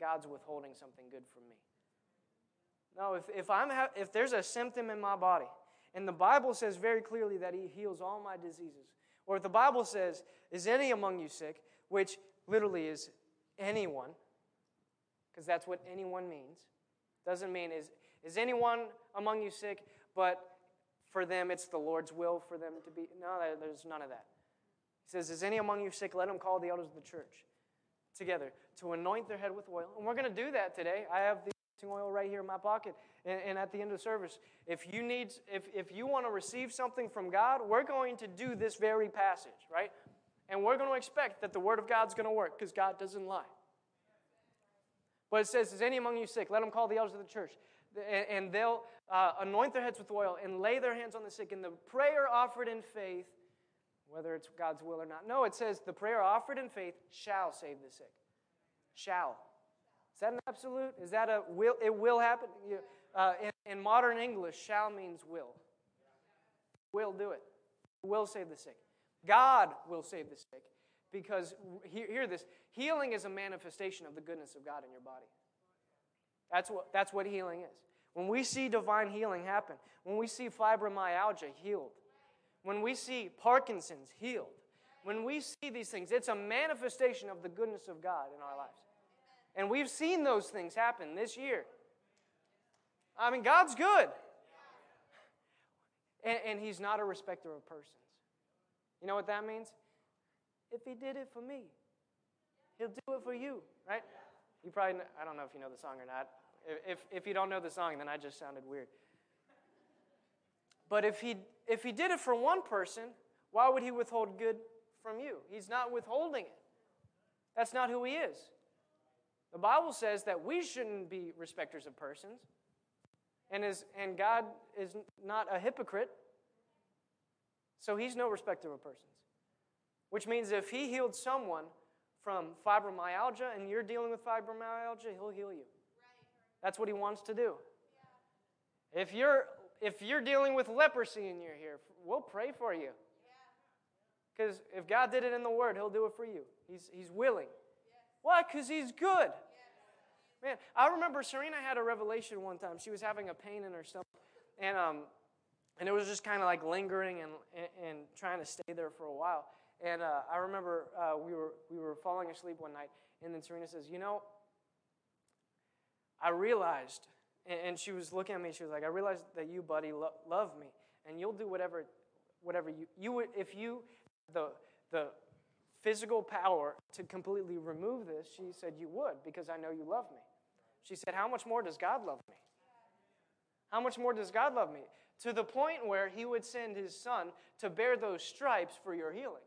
God's withholding something good from me. No, if, if, I'm ha- if there's a symptom in my body, and the Bible says very clearly that He heals all my diseases, or if the Bible says, Is any among you sick, which literally is anyone, because that's what anyone means, doesn't mean is, is anyone among you sick, but for them it's the Lord's will for them to be. No, there's none of that. He says, Is any among you sick? Let them call the elders of the church together to anoint their head with oil. And we're going to do that today. I have the oil right here in my pocket. And, and, at the end of the service, if you need, if, if you want to receive something from God, we're going to do this very passage, right? And we're going to expect that the Word of God's going to work because God doesn't lie. But it says, Is any among you sick? Let them call the elders of the church. And, and they'll uh, anoint their heads with oil and lay their hands on the sick. And the prayer offered in faith whether it's God's will or not. No, it says the prayer offered in faith shall save the sick. Shall. Is that an absolute? Is that a will? It will happen. Uh, in, in modern English, shall means will. Will do it. Will save the sick. God will save the sick because hear this healing is a manifestation of the goodness of God in your body. That's what, that's what healing is. When we see divine healing happen, when we see fibromyalgia healed, when we see Parkinson's healed, when we see these things, it's a manifestation of the goodness of God in our lives. And we've seen those things happen this year. I mean, God's good. And, and, He's not a respecter of persons. You know what that means? If He did it for me, He'll do it for you, right? You probably, I don't know if you know the song or not. If, if you don't know the song, then I just sounded weird. But if he, if he did it for one person, why would he withhold good from you? He's not withholding it. That's not who he is. The Bible says that we shouldn't be respecters of persons. And, is, and God is not a hypocrite. So he's no respecter of persons. Which means if he healed someone from fibromyalgia and you're dealing with fibromyalgia, he'll heal you. That's what he wants to do. If you're if you're dealing with leprosy and you're here, we'll pray for you. Because if God did it in the Word, He'll do it for you. He's, he's willing. Why? Because He's good. Man, I remember Serena had a revelation one time. She was having a pain in her stomach, and um, and it was just kind of like lingering and, and, and trying to stay there for a while. And uh, I remember uh, we were we were falling asleep one night, and then Serena says, "You know, I realized and, she was looking at me. She was like, "I realized that you, buddy, lo- love me, and you'll do whatever, whatever you you would if you the the physical power to completely remove this." She said, "You would because I know you love me." She said, "How much more does God love me? How much more does God love me?" To the point where He would send His Son to bear those stripes for your healing.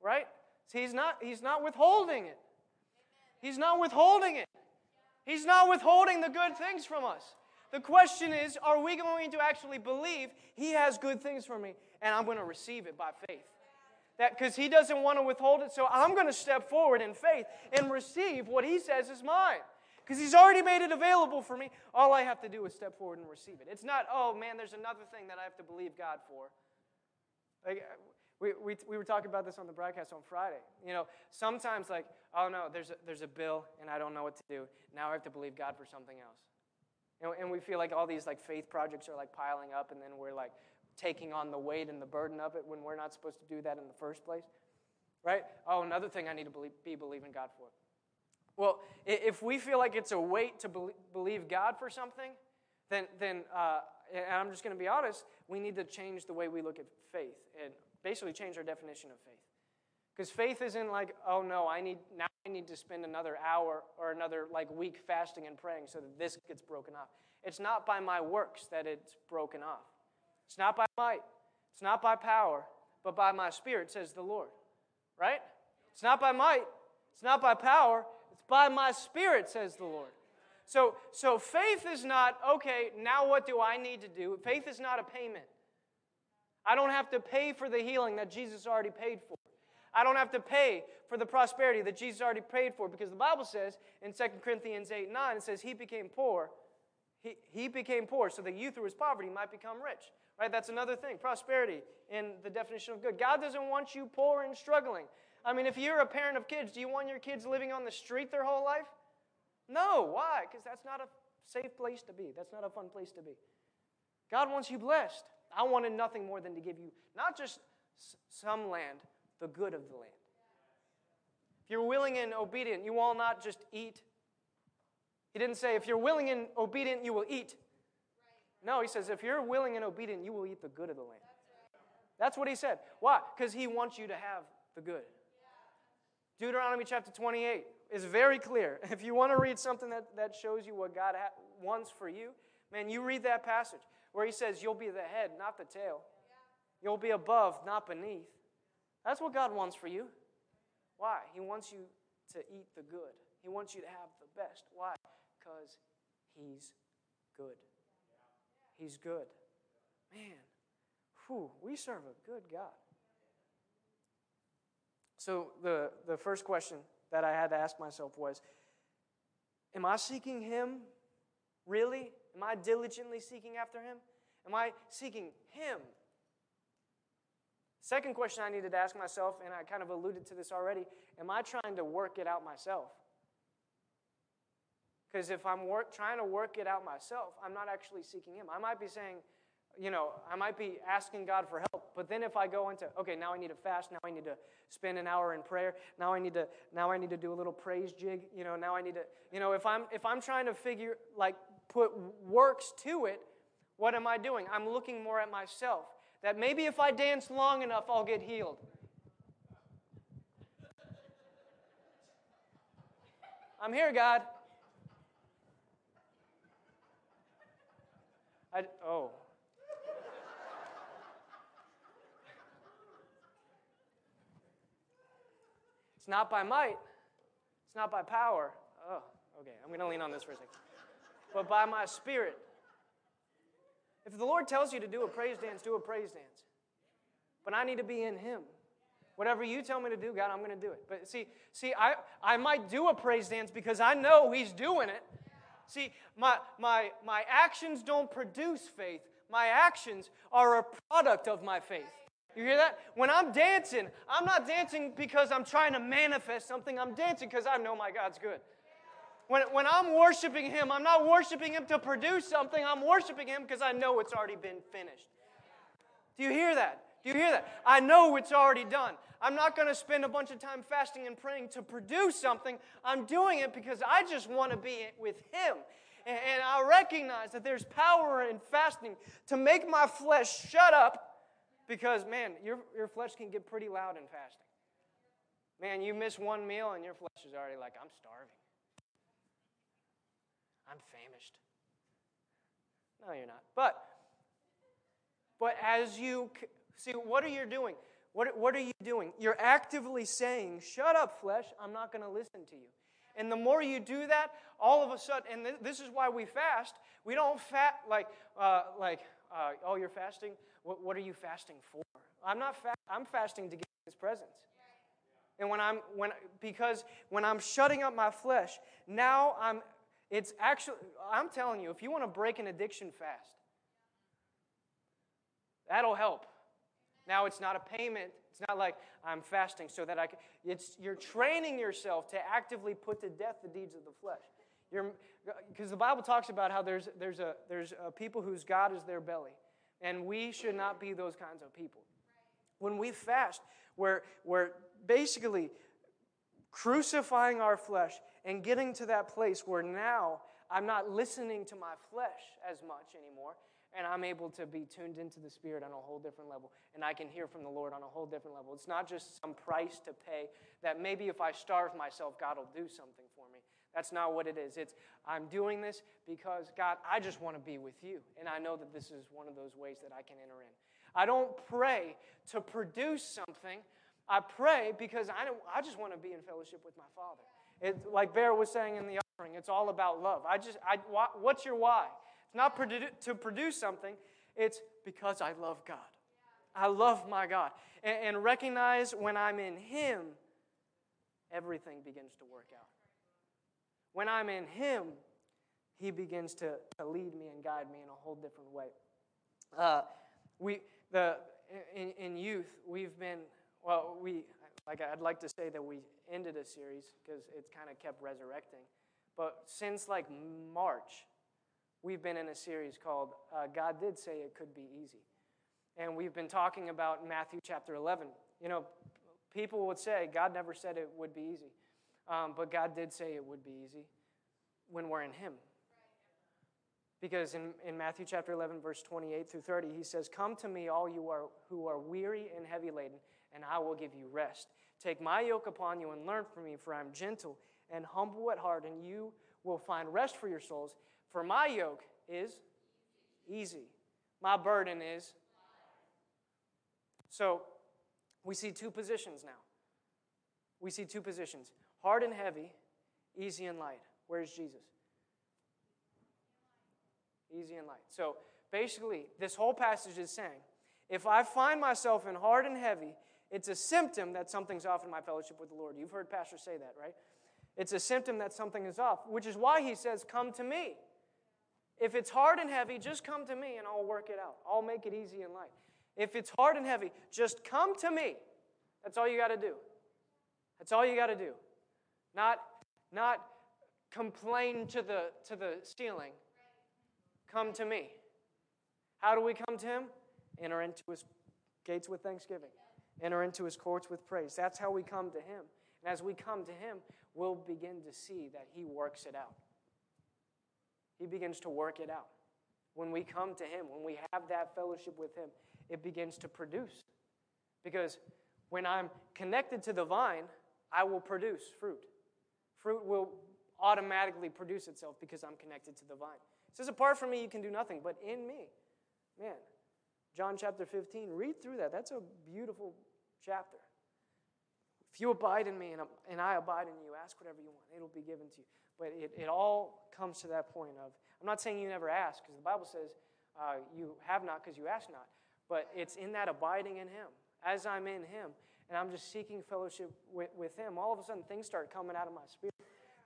Right? He's not he's not withholding it. He's not withholding it. He's not withholding the good things from us. The question is, are we going to actually believe He has good things for me and I'm going to receive it by faith? That because He doesn't want to withhold it, so I'm going to step forward in faith and receive what He says is mine. Because He's already made it available for me. All I have to do is step forward and receive it. It's not, oh man, there's another thing that I have to believe God for. Like, we, we, we were talking about this on the broadcast on Friday. You know, sometimes, like, oh no, there's a, there's a bill and I don't know what to do. Now I have to believe God for something else. And, and we feel like all these like faith projects are like piling up, and then we're like taking on the weight and the burden of it when we're not supposed to do that in the first place. Right? Oh, another thing I need to believe, be believing God for. Well, if we feel like it's a weight to believe God for something, then, then uh, and I'm just going to be honest, we need to change the way we look at faith and basically change our definition of faith. Because faith isn't like, oh no, I need now I need to spend another hour or another like week fasting and praying so that this gets broken off. It's not by my works that it's broken off. It's not by might. It's not by power, but by my spirit, says the Lord. Right? It's not by might. It's not by power. It's by my spirit, says the Lord. So, so faith is not, okay, now what do I need to do? Faith is not a payment. I don't have to pay for the healing that Jesus already paid for. I don't have to pay for the prosperity that Jesus already paid for because the Bible says in 2 Corinthians 8 9, it says, He became poor. He, he became poor so that you through his poverty might become rich. Right? That's another thing. Prosperity in the definition of good. God doesn't want you poor and struggling. I mean, if you're a parent of kids, do you want your kids living on the street their whole life? No. Why? Because that's not a safe place to be. That's not a fun place to be. God wants you blessed. I wanted nothing more than to give you not just some land, the good of the land. If you're willing and obedient, you will not just eat. He didn't say, if you're willing and obedient, you will eat. No, he says, if you're willing and obedient, you will eat the good of the land. That's what he said. Why? Because he wants you to have the good. Deuteronomy chapter 28 is very clear. If you want to read something that, that shows you what God ha- wants for you, man, you read that passage where he says, You'll be the head, not the tail. You'll be above, not beneath. That's what God wants for you. Why? He wants you to eat the good, He wants you to have the best. Why? Because He's good. He's good. Man, whew, we serve a good God. So, the, the first question that I had to ask myself was Am I seeking Him really? Am I diligently seeking after Him? Am I seeking Him? Second question I needed to ask myself, and I kind of alluded to this already Am I trying to work it out myself? Because if I'm work, trying to work it out myself, I'm not actually seeking Him. I might be saying, you know, I might be asking God for help, but then if I go into, okay, now I need to fast, now I need to spend an hour in prayer, now I need to, now I need to do a little praise jig, you know, now I need to, you know, if I'm if I'm trying to figure like put works to it, what am I doing? I'm looking more at myself. That maybe if I dance long enough, I'll get healed. I'm here, God. I, oh. It's not by might. It's not by power. Oh, okay. I'm going to lean on this for a second. But by my spirit. If the Lord tells you to do a praise dance, do a praise dance. But I need to be in Him. Whatever you tell me to do, God, I'm going to do it. But see, see, I, I might do a praise dance because I know He's doing it. See, my, my, my actions don't produce faith. My actions are a product of my faith. You hear that? When I'm dancing, I'm not dancing because I'm trying to manifest something. I'm dancing because I know my God's good. When, when I'm worshiping Him, I'm not worshiping Him to produce something. I'm worshiping Him because I know it's already been finished. Do you hear that? Do you hear that? I know it's already done. I'm not going to spend a bunch of time fasting and praying to produce something. I'm doing it because I just want to be with Him. And, I recognize that there's power in fasting to make my flesh shut up because, man, your, your flesh can get pretty loud in fasting. Man, you miss one meal and your flesh is already like, I'm starving. I'm famished. No, you're not. But, but as you see, what are you doing? What, what are you doing? You're actively saying, Shut up, flesh, I'm not going to listen to you. And the more you do that, all of a sudden, and this is why we fast, we don't fast like, uh, like uh, oh, you're fasting? What, what, are you fasting for? I'm not fa- I'm fasting to get his presence. And when I'm when because when I'm shutting up my flesh, now I'm It's actually, I'm telling you, if you want to break an addiction fast, that'll help. Now, it's not a payment. It's not like I'm fasting so that I can. It's, you're training yourself to actively put to death the deeds of the flesh. You're because the Bible talks about how there's, there's, a, there's a people whose God is their belly. And we should not be those kinds of people. When we fast, we're, we're basically crucifying our flesh and getting to that place where now I'm not listening to my flesh as much anymore, and I'm able to be tuned into the Spirit on a whole different level, and I can hear from the Lord on a whole different level. It's not just some price to pay that maybe if I starve myself, God will do something for me. That's not what it is. It's, I'm doing this because, God, I just want to be with you. And I know that this is one of those ways that I can enter in. I don't pray to produce something. I pray because I, I just want to be in fellowship with my Father. It, like Bear was saying in the offering, it's all about love. I just, I, what's your why? It's not produ- to produce something, it's because I love God. I love my God. And, and recognize when I'm in Him, everything begins to work out. When I'm in Him, He begins to, to lead me and guide me in a whole different way. Uh, we, the, in, in youth, we've been, well, we, like I'd like to say that we ended a series because it's kind of kept resurrecting. But since like March, we've been in a series called uh, God Did Say It Could Be Easy. And we've been talking about Matthew chapter 11. You know, people would say God never said it would be easy. Um, but God did say it would be easy when we're in Him. Because in, in Matthew chapter 11, verse 28 through 30, He says, Come to me, all you are, who are weary and heavy laden, and I will give you rest. Take my yoke upon you and learn from me, for I am gentle and humble at heart, and you will find rest for your souls. For my yoke is easy, my burden is. So we see two positions now. We see two positions hard and heavy, easy and light. Where's Jesus? Easy and light. So basically, this whole passage is saying if I find myself in hard and heavy, it's a symptom that something's off in my fellowship with the Lord. You've heard pastors say that, right? It's a symptom that something is off, which is why he says, Come to me. If it's hard and heavy, just come to me and I'll work it out. I'll make it easy and light. If it's hard and heavy, just come to me. That's all you got to do. That's all you got to do. Not, not complain to the, to the ceiling. Come to me. How do we come to him? Enter into his gates with thanksgiving. Enter into his courts with praise. That's how we come to him. And as we come to him, we'll begin to see that he works it out. He begins to work it out. When we come to him, when we have that fellowship with him, it begins to produce. Because when I'm connected to the vine, I will produce fruit. Fruit will automatically produce itself because I'm connected to the vine. It says, apart from me, you can do nothing, but in me. Man, John chapter 15, read through that. That's a beautiful chapter. If you abide in me and, and I abide in you, ask whatever you want, it'll be given to you. But it, it all comes to that point of, I'm not saying you never ask, because the Bible says uh, you have not because you ask not, but it's in that abiding in Him. As I'm in Him, and I'm just seeking fellowship with, with Him, all of a sudden things start coming out of my spirit.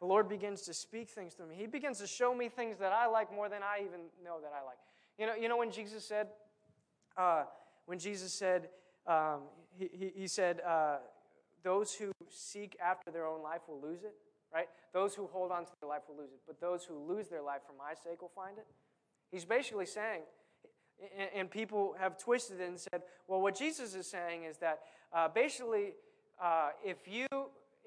The Lord begins to speak things to me. He begins to show me things that I like more than I even know that I like. You know, you know when Jesus said, uh, when Jesus said, um, he, he, he, said, uh, those who seek after their own life will lose it, right? Those who hold on to their life will lose it, but those who lose their life for my sake will find it. He's basically saying, and people have twisted it and said, well, what Jesus is saying is that uh, basically, uh, if you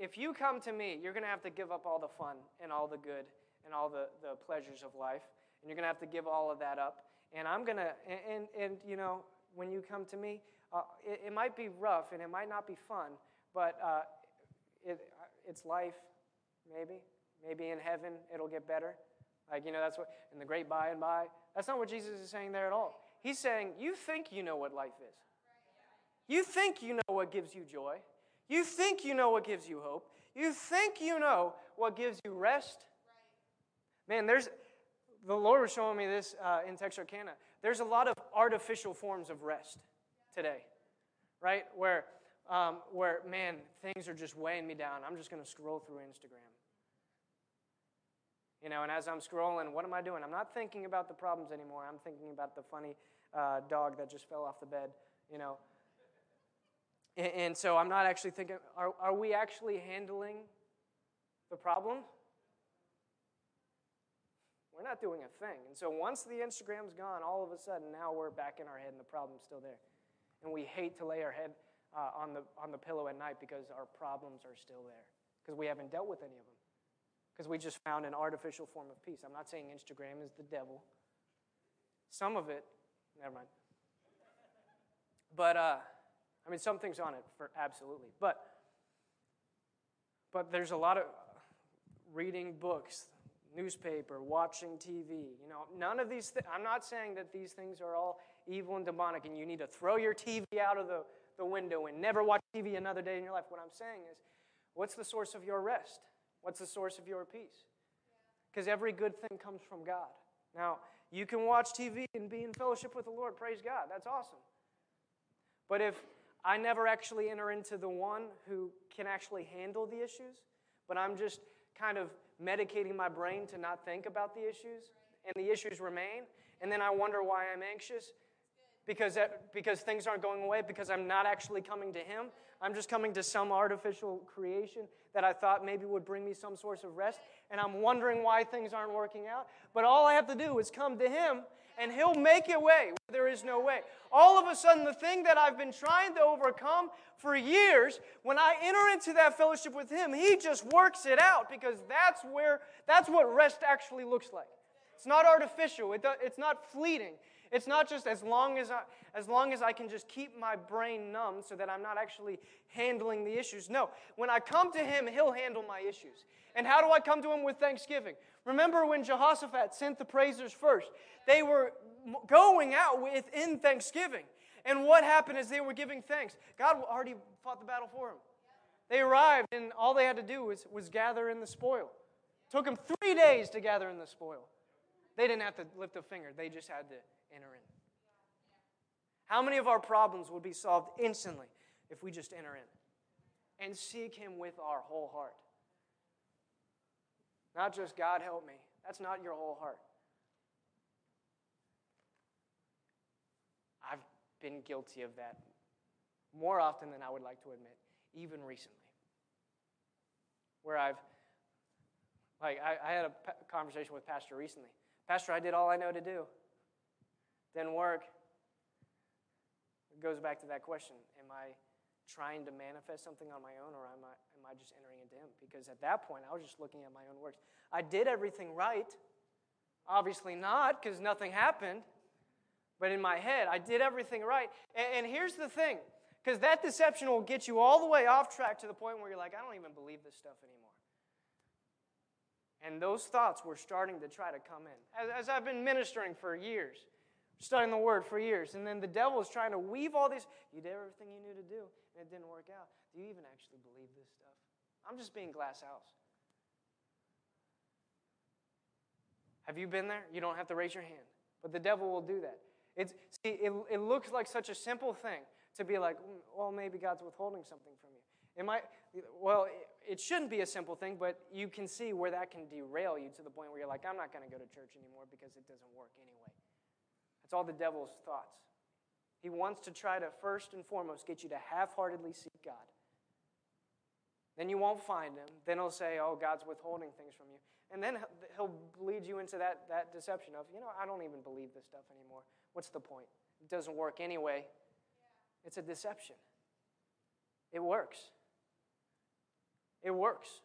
if you come to me, you're going to have to give up all the fun and all the good and all the, the pleasures of life, and you're going to have to give all of that up. And I'm going to, and, and, and, you know, when you come to me, uh, it, it, might be rough and it might not be fun, but uh, it, it's life, maybe. Maybe in heaven it'll get better. Like, you know, that's what, in the great by and by. That's not what Jesus is saying there at all. He's saying, you think you know what life is. You think you know what gives you joy. You think you know what gives you hope. You think you know what gives you rest. Man, there's the Lord was showing me this uh, in Texarkana. There's a lot of artificial forms of rest today, right? Where, um, where man, things are just weighing me down. I'm just going to scroll through Instagram. You know, and as I'm scrolling, what am I doing? I'm not thinking about the problems anymore. I'm thinking about the funny uh, dog that just fell off the bed, you know. And, and so I'm not actually thinking, are, are we actually handling the problem? We're not doing a thing. And so once the Instagram's gone, all of a sudden now we're back in our head and the problem's still there. And we hate to lay our head uh, on, the, on the pillow at night because our problems are still there, because we haven't dealt with any of them. Because we just found an artificial form of peace. I'm not saying Instagram is the devil. Some of it, never mind. But, uh, I mean, some things on it, for absolutely. But, but there's a lot of reading books, newspaper, watching TV. You know, none of these. Th- I'm not saying that these things are all evil and demonic, and you need to throw your TV out of the, the window and never watch TV another day in your life. What I'm saying is, what's the source of your rest? What's the source of your peace? Because every good thing comes from God. Now, you can watch TV and be in fellowship with the Lord. Praise God. That's awesome. But if I never actually enter into the one who can actually handle the issues, but I'm just kind of medicating my brain to not think about the issues, and the issues remain, and then I wonder why I'm anxious because, uh, because things aren't going away, because I'm not actually coming to Him. I'm just coming to some artificial creation that I thought maybe would bring me some source of rest, and I'm wondering why things aren't working out. But all I have to do is come to Him, and He'll make a way where there is no way. All of a sudden, the thing that I've been trying to overcome for years, when I enter into that fellowship with Him, He just works it out because that's where that's what rest actually looks like. It's not artificial. It it's not fleeting. It's not just as long as I, as long as I can just keep my brain numb so that I'm not actually handling the issues. No, when I come to Him, He'll handle my issues. And how do I come to Him with thanksgiving? Remember when Jehoshaphat sent the praisers first? They were going out within thanksgiving. And what happened as they were giving thanks? God already fought the battle for them. They arrived, and all they had to do was, was gather in the spoil. Took them three days to gather in the spoil. They didn't have to lift a finger, they just had to. How many of our problems would be solved instantly if we just enter in and seek Him with our whole heart? Not just, God help me. That's not your whole heart. I've been guilty of that more often than I would like to admit, even recently. Where I've, like, I, I had a conversation with Pastor recently. Pastor, I did all I know to do. Didn't work. It goes back to that question Am I trying to manifest something on my own, or am I, am I just entering into Him? Because at that point, I was just looking at my own works. I did everything right. Obviously, not, because nothing happened. But in my head, I did everything right. And, and here's the thing because that deception will get you all the way off track to the point where you're like, I don't even believe this stuff anymore. And those thoughts were starting to try to come in. As, as I've been ministering for years, studying the Word for years. And then the devil is trying to weave all these. You did everything you knew to do, and it didn't work out. Do you even actually believe this stuff? I'm just being glass house. Have you been there? You don't have to raise your hand. But the devil will do that. It's, see, it, it looks like such a simple thing to be like, mm, well, maybe God's withholding something from you. It might, well, it, it shouldn't be a simple thing, but you can see where that can derail you to the point where you're like, I'm not going to go to church anymore because it doesn't work anyway. It's all the devil's thoughts. He wants to try to first and foremost get you to half heartedly seek God. Then you won't find him. Then he'll say, Oh, God's withholding things from you. And then he'll lead you into that, that deception of, You know, I don't even believe this stuff anymore. What's the point? It doesn't work anyway. It's a deception. It works. It works.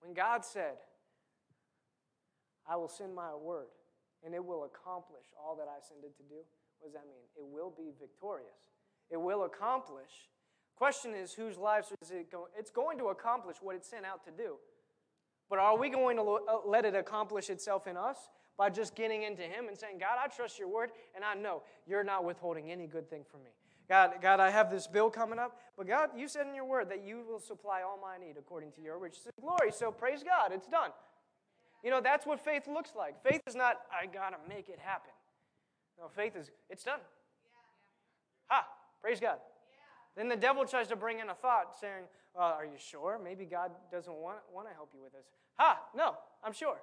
When God said, I will send my word, and it will accomplish all that I send it to do. What does that mean? It will be victorious. It will accomplish. Question is, whose lives is it going? It's going to accomplish what it's sent out to do. But are we going to uh, let it accomplish itself in us by just getting into Him and saying, God, I trust your word, and I know you're not withholding any good thing from me. God, God, I have this bill coming up, but God, you said in your word that you will supply all my need according to your riches and glory. So praise God, it's done. You know, that's what faith looks like. Faith is not, I got to make it happen. No, faith is, it's done. Ha! Praise God. Then the devil tries to bring in a thought saying, well, Are you sure? Maybe God doesn't want, want to help you with this. Ha! No, I'm sure.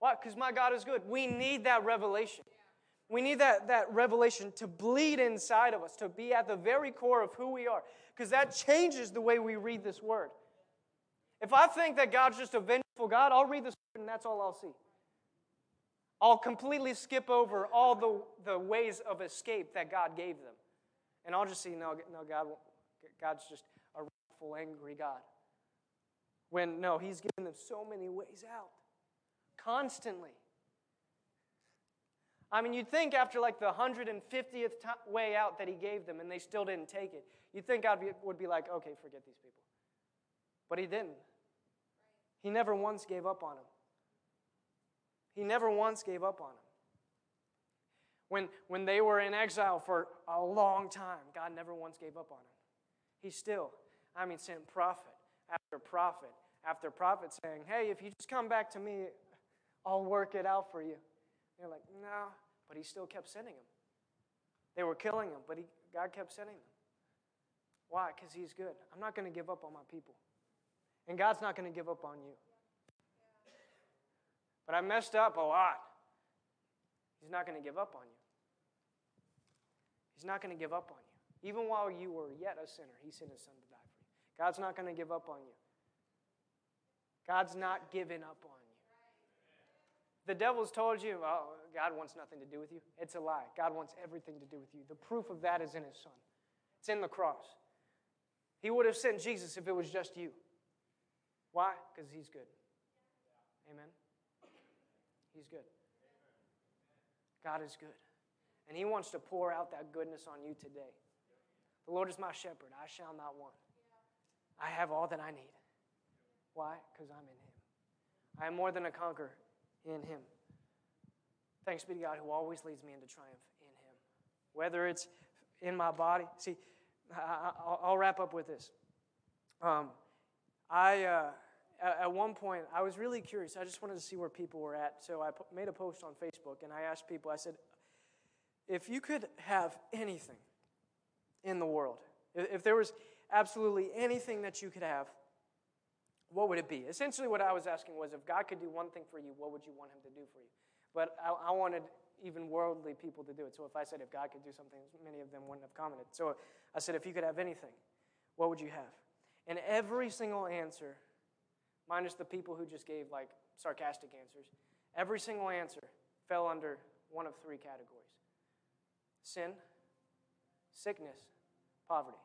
Why? Because my God is good. We need that revelation. We need that, that revelation to bleed inside of us, to be at the very core of who we are, because that changes the way we read this word. If I think that God's just a God, I'll read this and that's all I'll see. I'll completely skip over all the, the ways of escape that God gave them. And I'll just see, no, no, God, God's just a wrathful, angry God. When, no, He's given them so many ways out, constantly. I mean, you'd think after like the 150th way out that He gave them and they still didn't take it, you'd think God would be like, okay, forget these people. But He didn't. He never once gave up on them. He never once gave up on them. When, when they were in exile for a long time, God never once gave up on them. He still, I mean, sent prophet after prophet after prophet saying, Hey, if you just come back to me, I'll work it out for you. They're like, No, but he still kept sending them. They were killing them, but he, God kept sending them. Why? Because he's good. I'm not going to give up on my people. And God's not going to give up on you. But I messed up a lot. He's not going to give up on you. He's not going to give up on you. Even while you were yet a sinner, He sent His Son to die for you. God's not going to give up on you. God's not giving up on you. The devil's told you, oh, God wants nothing to do with you. It's a lie. God wants everything to do with you. The proof of that is in His Son, it's in the cross. He would have sent Jesus if it was just you. Why? Because He's good. Amen. He's good. God is good. And He wants to pour out that goodness on you today. The Lord is my shepherd. I shall not want. I have all that I need. Why? Because I'm in Him. I am more than a conqueror in Him. Thanks be to God who always leads me into triumph in Him. Whether it's in my body. See, I'll wrap up with this. Um, I. Uh, at one point, I was really curious. I just wanted to see where people were at. So I made a post on Facebook and I asked people, I said, if you could have anything in the world, if there was absolutely anything that you could have, what would it be? Essentially, what I was asking was if God could do one thing for you, what would you want Him to do for you? But I, I wanted even worldly people to do it. So if I said if God could do something, many of them wouldn't have commented. So I said, if you could have anything, what would you have? And every single answer minus the people who just gave like sarcastic answers, every single answer fell under one of three categories sin, sickness, poverty.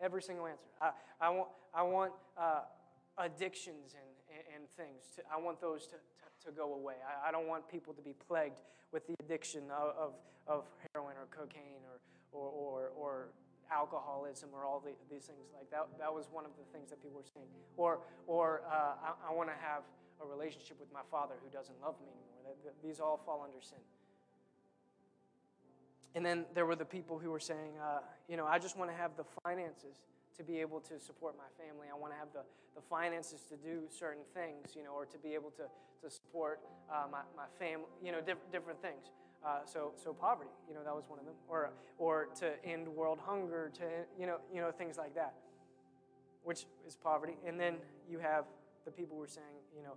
Every single answer. I, I want, I want uh, addictions and, and, things. To, I want those to, to, to go away. I, I, don't want people to be plagued with the addiction of, of, of heroin or cocaine or, or, or, or alcoholism or all the, these things like that. That was one of the things that people were saying. Or, or uh, I, I want to have a relationship with my father who doesn't love me anymore. That, that, these all fall under sin. And then there were the people who were saying, uh, you know, I just want to have the finances to be able to support my family. I want to have the, the finances to do certain things, you know, or to be able to, to support uh, my, my family, you know, diff- different things. Uh, so, so poverty, you know, that was one of them, or, or to end world hunger, to you know, you know, things like that, which is poverty. And then you have the people who are saying, you know,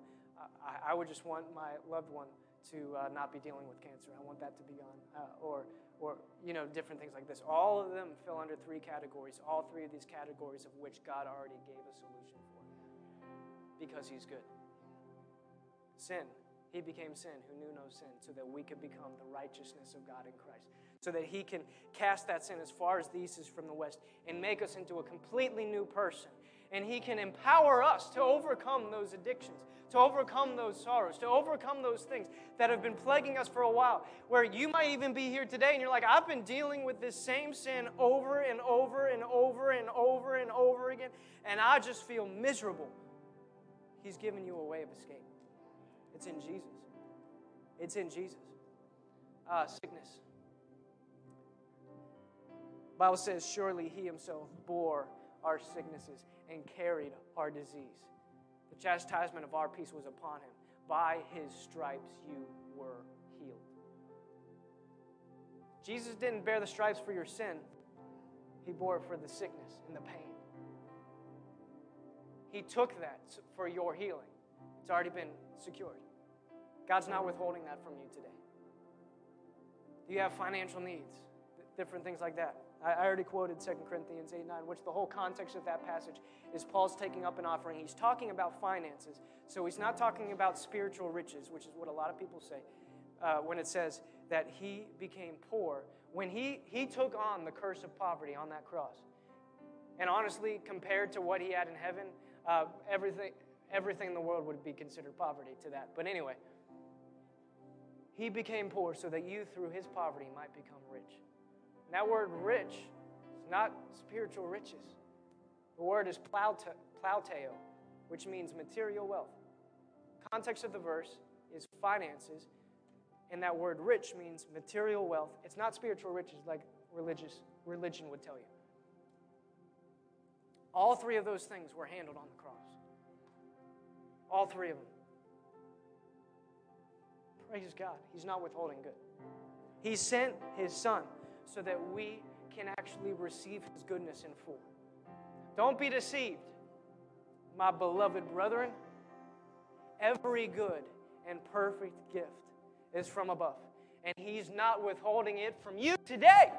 I, I would just want my loved one to uh, not be dealing with cancer. I want that to be gone, uh, or, or you know, different things like this. All of them fill under three categories. All three of these categories of which God already gave a solution for, because He's good. Sin he became sin who knew no sin, so that we could become the righteousness of God in Christ. So that He can cast that sin as far as the east is from the west and make us into a completely new person. And He can empower us to overcome those addictions, to overcome those sorrows, to overcome those things that have been plaguing us for a while. Where you might even be here today and you're like, I've been dealing with this same sin over and over and over and over and over again, and I just feel miserable. He's given you a way of escape. It's in Jesus. It's in Jesus. Uh, sickness. Bible says, surely he himself bore our sicknesses and carried our disease. The chastisement of our peace was upon him. By his stripes you were healed. Jesus didn't bear the stripes for your sin. He bore it for the sickness and the pain. He took that for your healing. It's already been secured. God's not withholding that from you today. Do you have financial needs? Different things like that. I already quoted 2 Corinthians 8 9, which the whole context of that passage is Paul's taking up an offering. He's talking about finances. So he's not talking about spiritual riches, which is what a lot of people say uh, when it says that he became poor. When he, he took on the curse of poverty on that cross. And honestly, compared to what he had in heaven, uh, everything, everything in the world would be considered poverty to that. But anyway, he became poor so that you, through his poverty, might become rich. And that word rich is not spiritual riches. The word is plauteo, which means material wealth. Context of the verse is finances, and that word rich means material wealth. It's not spiritual riches like religious religion would tell you. All three of those things were handled on the cross. All three of them. Praise God. He's not withholding good. He sent his son so that we can actually receive his goodness in full. Don't be deceived, my beloved brethren. Every good and perfect gift is from above, and he's not withholding it from you today.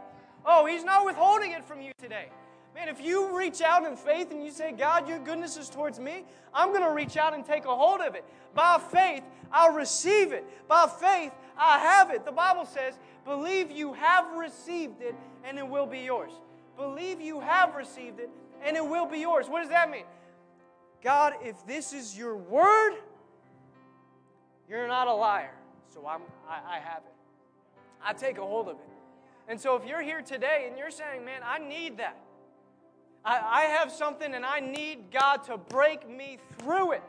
Oh, he's not withholding it from you today. Man, if you reach out in faith and you say, God, your goodness is towards me, I'm going to reach out and take a hold of it. By faith, I'll receive it. By faith, I have it. The Bible says, believe you have received it and it will be yours. Believe you have received it and it will be yours. What does that mean? God, if this is your word, you're not a liar. So I'm, I, I have it. I take a hold of it. And so if you're here today and you're saying, man, I need that. I, I have something and I need God to break me through it.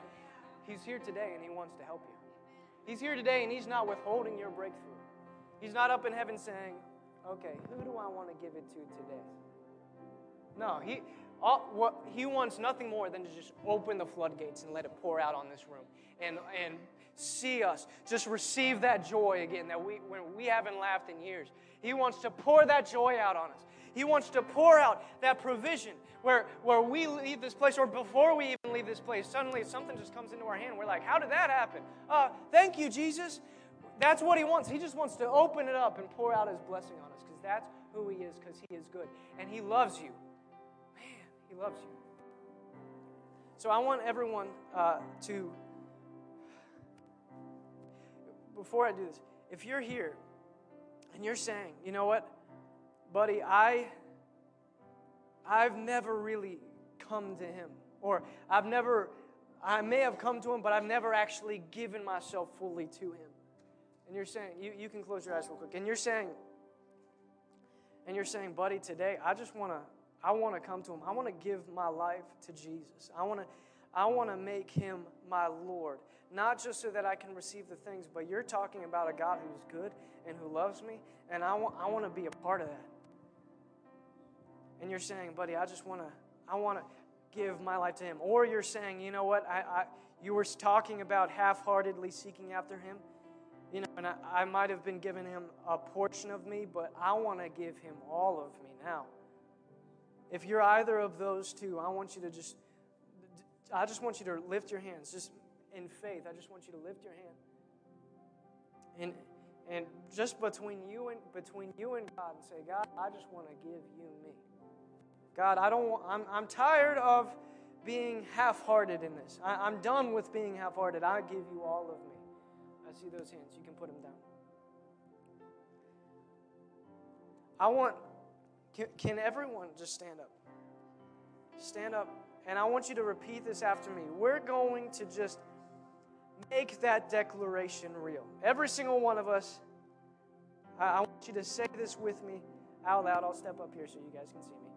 He's here today and He wants to help you. He's here today and He's not withholding your breakthrough. He's not up in heaven saying, okay, who do I want to give it to today? No, He, all, what, he wants nothing more than to just open the floodgates and let it pour out on this room and, and see us just receive that joy again that we, when we haven't laughed in years. He wants to pour that joy out on us. He wants to pour out that provision where, where we leave this place, or before we even leave this place, suddenly something just comes into our hand. We're like, How did that happen? Uh, thank you, Jesus. That's what He wants. He just wants to open it up and pour out His blessing on us because that's who He is, because He is good. And He loves you. Man, He loves you. So I want everyone uh, to, before I do this, if you're here and you're saying, you know what? Buddy, I I've never really come to him. Or I've never I may have come to him, but I've never actually given myself fully to him. And you're saying, you, you can close your eyes real quick. And you're saying, and you're saying, buddy, today I just want to I want to come to him. I want to give my life to Jesus. I want to I want to make him my Lord. Not just so that I can receive the things, but you're talking about a God who's good and who loves me, and I want I want to be a part of that and you're saying, buddy, I just want to, I want to give my life to him. Or you're saying, you know what, I, I you were talking about half-heartedly seeking after him. You know, and I, I might have been giving him a portion of me, but I want to give him all of me now. If you're either of those two, I want you to just, I just want you to lift your hands, just in faith. I just want you to lift your hand. And and just between you and between you and God and say, God, I just want to give you me. God, I don't, I'm, I'm tired of being half hearted in this. I, I'm done with being half hearted. I give you all of me. I see those hands. You can put them down. I want, can, can everyone just stand up? Stand up, and I want you to repeat this after me. We're going to just make that declaration real. Every single one of us, I, I want you to say this with me out loud. I'll step up here so you guys can see me.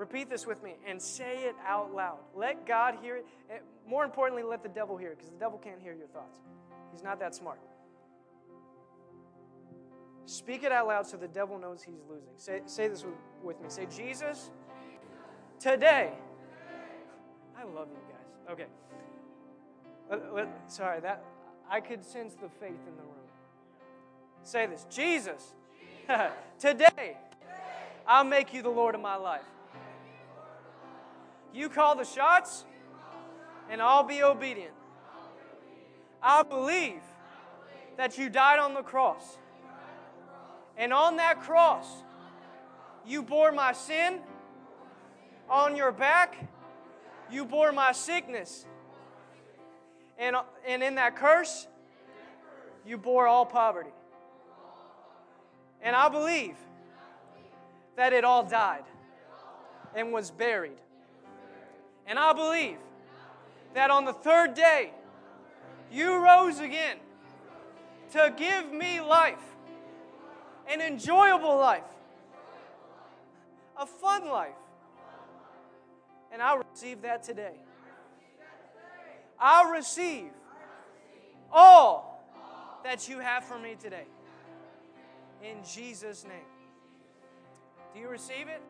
Repeat this with me and say it out loud. Let God hear it. More importantly, let the devil hear it because the devil can't hear your thoughts. He's not that smart. Speak it out loud so the devil knows he's losing. Say, say this with, with me. Say, Jesus, today. I love you guys. Okay. Let, let, sorry, that I could sense the faith in the room. Say this Jesus, Today, I'll make you the Lord of my life. You call the shots, and I'll be obedient. I believe that you died on the cross. And on that cross, you bore my sin on your back, you bore my sickness. And, and in that curse, you bore all poverty. And I believe that it all died and was buried. And I believe that on the third day, you rose again to give me life, an enjoyable life, a fun life. And I receive that today. I receive all that you have for me today. In Jesus' name. Do you receive it?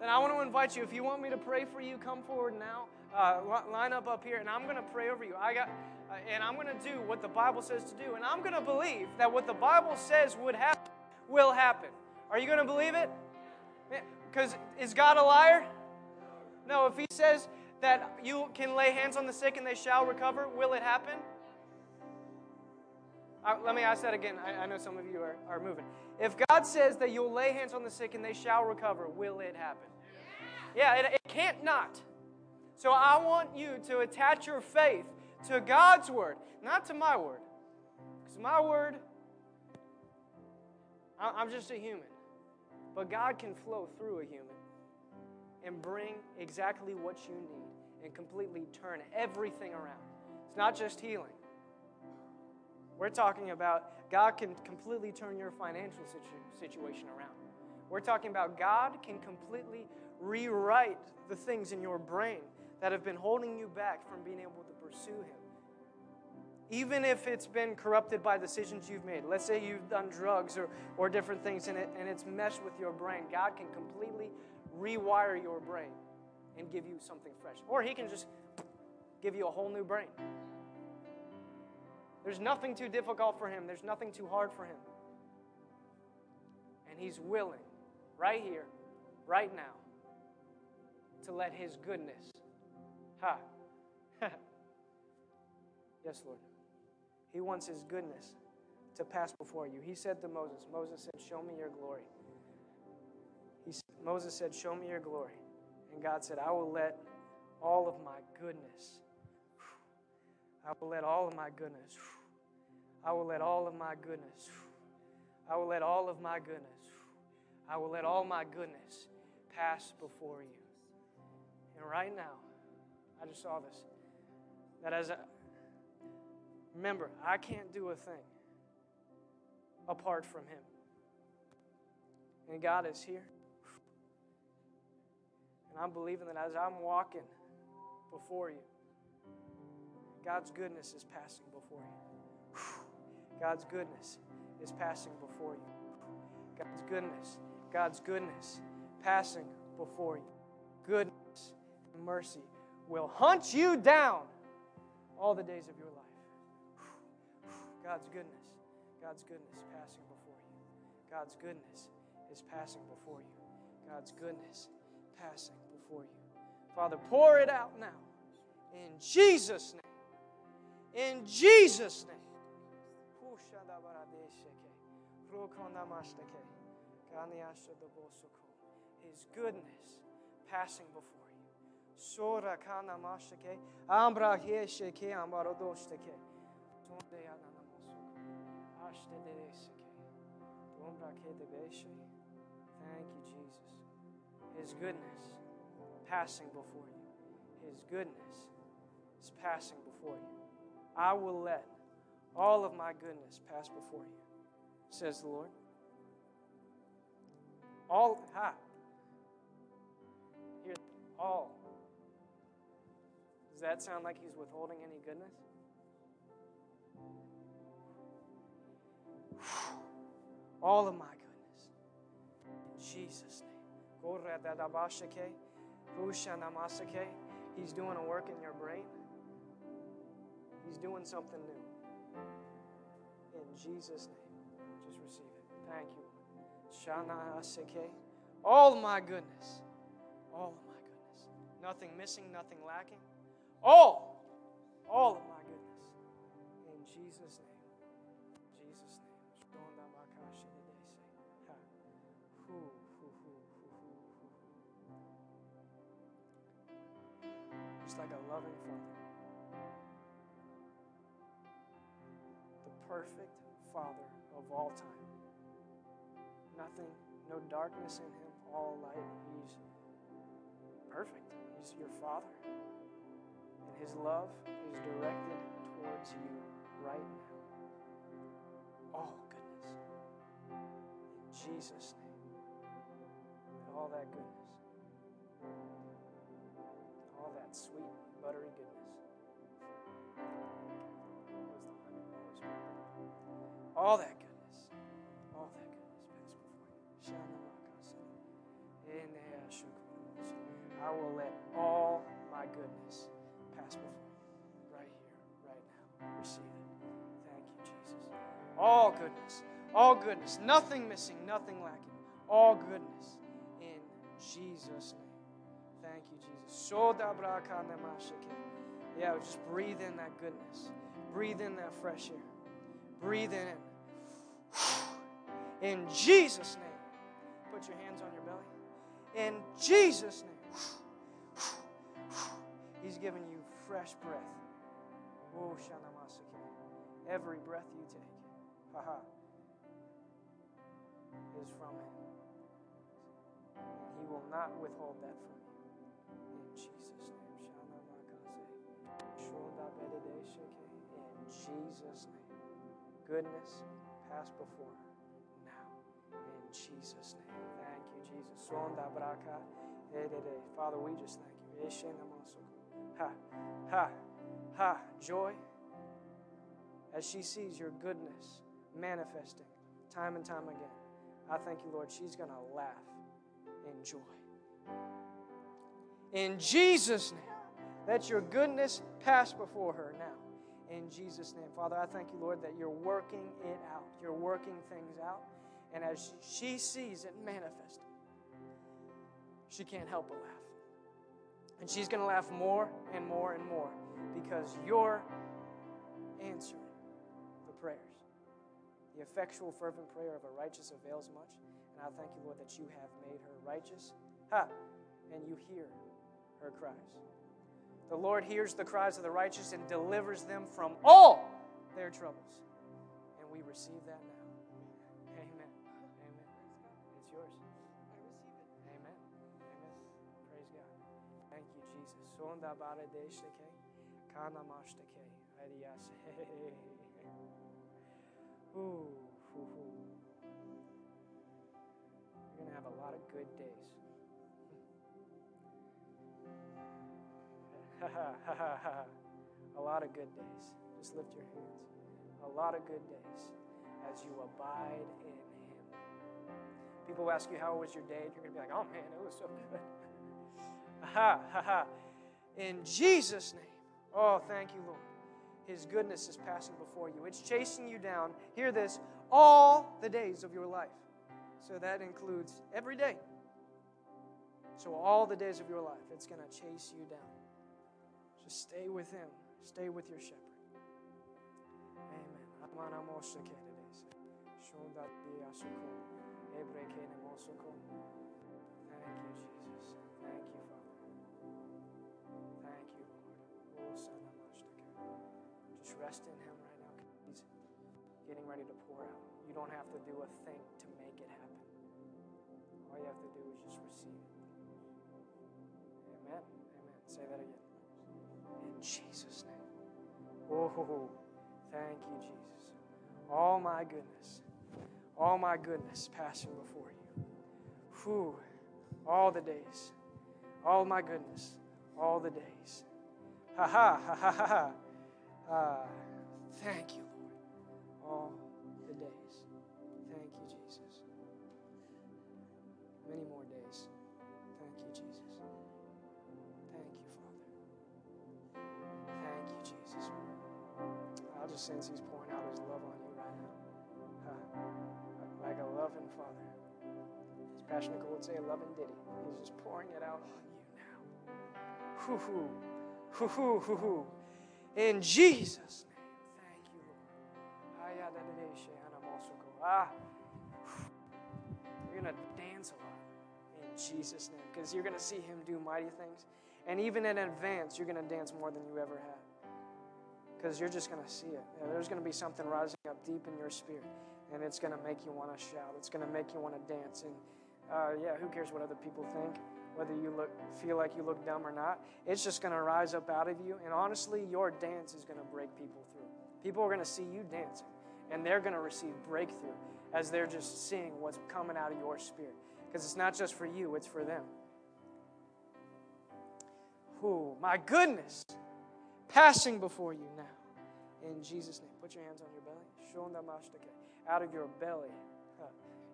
Then I want to invite you, if you want me to pray for you, come forward now. Uh, line up up here, and I'm going to pray over you. I got, uh, and I'm going to do what the Bible says to do, and I'm going to believe that what the Bible says would happen will happen. Are you going to believe it? Because is God a liar? No. If He says that you can lay hands on the sick and they shall recover, will it happen? Uh, let me ask that again. I, I know some of you are, are moving. If God says that you'll lay hands on the sick and they shall recover, will it happen? Yeah, it, it can't not. So I want you to attach your faith to God's word, not to my word. Because my word, I'm just a human. But God can flow through a human and bring exactly what you need and completely turn everything around. It's not just healing. We're talking about God can completely turn your financial situ- situation around. We're talking about God can completely rewrite the things in your brain that have been holding you back from being able to pursue Him. Even if it's been corrupted by decisions you've made. Let's say you've done drugs or, or different things and, it, and it's meshed with your brain. God can completely rewire your brain and give you something fresh. Or He can just give you a whole new brain. There's nothing too difficult for him, there's nothing too hard for him. And he's willing, right here, right now, to let his goodness. Ha. yes, Lord. He wants his goodness to pass before you. He said to Moses, Moses said, Show me your glory. He, Moses said, Show me your glory. And God said, I will let all of my goodness, I will let all of my goodness I will let all of my goodness, I will let all of my goodness, I will let all my goodness pass before you. And right now, I just saw this. That as a, remember, I can't do a thing apart from Him. And God is here. And I'm believing that as I'm walking before you, God's goodness is passing before you. God's goodness is passing before you. God's goodness, God's goodness passing before you. Goodness and mercy will hunt you down all the days of your life. God's goodness, God's goodness passing before you. God's goodness is passing before you. God's goodness passing before you. Father, pour it out now. In Jesus' name. In Jesus' name. His goodness passing before you. Sora kana mashtake. Ambra hesheke ambarodoshtake. Tonde yananamosuko. Ashte dereseke. Dombra kedebeshe. Thank you, Jesus. His goodness passing before you. His goodness is passing before you. I will let all of my goodness pass before you says the Lord. All, ha. Here, all. Does that sound like he's withholding any goodness? All of my goodness. In Jesus' name. He's doing a work in your brain. He's doing something new. In Jesus' name. Just receive it. Thank you. Shana Aseke. All my goodness. All of my goodness. Nothing missing, nothing lacking. All. All of my goodness. In Jesus' name. Perfect father of all time. Nothing, no darkness in him, all light. He's perfect. He's your father. And his love is directed towards you right now. All goodness. In Jesus' name. And all that goodness. All that sweet, buttery goodness. All that goodness. All that goodness pass before you. I will let all my goodness pass before you. Right here, right now. Receive it. Thank you, Jesus. All goodness. All goodness. Nothing missing, nothing lacking. All goodness in Jesus' name. Thank you, Jesus. Yeah, just breathe in that goodness. Breathe in that fresh air. Breathe in it. In Jesus' name. Put your hands on your belly. In Jesus' name. He's giving you fresh breath. Oh. Every breath you take, haha, is from Him. He will not withhold that from you. In Jesus' name. In Jesus' name. Goodness pass before. In Jesus' name. Thank you, Jesus. Braka. Eh, Father, we just thank you. Eh, ha, ha, ha. Joy. As she sees your goodness manifesting time and time again, I thank you, Lord, she's going to laugh in joy. In Jesus' name, let your goodness pass before her now. In Jesus' name. Father, I thank you, Lord, that you're working it out. You're working things out. And as she sees it manifest, she can't help but laugh. And she's going to laugh more and more and more because you're answering the prayers. The effectual, fervent prayer of a righteous avails much. And I thank you, Lord, that you have made her righteous. Ha! And you hear her cries. The Lord hears the cries of the righteous and delivers them from all their troubles. And we receive that now. Ooh. You're going to have a lot of good days. a lot of good days. Just lift your hands. A lot of good days as you abide in Him. People ask you, How was your day? You're going to be like, Oh man, it was so good. ha, ha, ha. In Jesus' name. Oh, thank you, Lord. His goodness is passing before you. It's chasing you down. Hear this all the days of your life. So that includes every day. So, all the days of your life, it's going to chase you down. Just stay with Him, stay with your shepherd. Amen. Thank you, Jesus. Lord. Just rest in Him right now. He's getting ready to pour out. You don't have to do a thing to make it happen. All you have to do is just receive it. Amen. Amen. Say that again. In Jesus' name. Oh, thank you, Jesus. All my goodness. All my goodness passing before you. Whew. All the days. All my goodness. All the days. Ha ha ha ha ha ha. Uh, thank you, Lord. All the days. Thank you, Jesus. Many more days. Thank you, Jesus. Thank you, Father. Thank you, Jesus. I just sense He's pouring out His love on you right now. Uh, like a loving Father. Pastor Nicole would say, a loving ditty. He's just pouring it out on you now. Hoo hoo. In Jesus' name. Thank you, Lord. Ah. You're going to dance a lot in Jesus' name because you're going to see Him do mighty things. And even in advance, you're going to dance more than you ever have because you're just going to see it. There's going to be something rising up deep in your spirit, and it's going to make you want to shout. It's going to make you want to dance. And uh, yeah, who cares what other people think? Whether you look feel like you look dumb or not, it's just going to rise up out of you. And honestly, your dance is going to break people through. People are going to see you dancing, and they're going to receive breakthrough as they're just seeing what's coming out of your spirit. Because it's not just for you, it's for them. Oh, my goodness. Passing before you now. In Jesus' name. Put your hands on your belly. Out of your belly,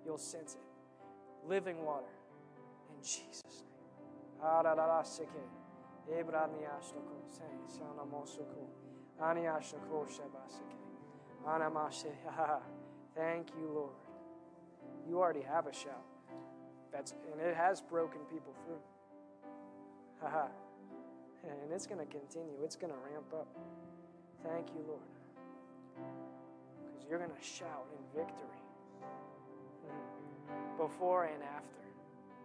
you'll sense it. Living water. In Jesus' name. Thank you, Lord. You already have a shout. That's and it has broken people through. Haha. and it's going to continue. It's going to ramp up. Thank you, Lord. Because you're going to shout in victory hmm. before and after.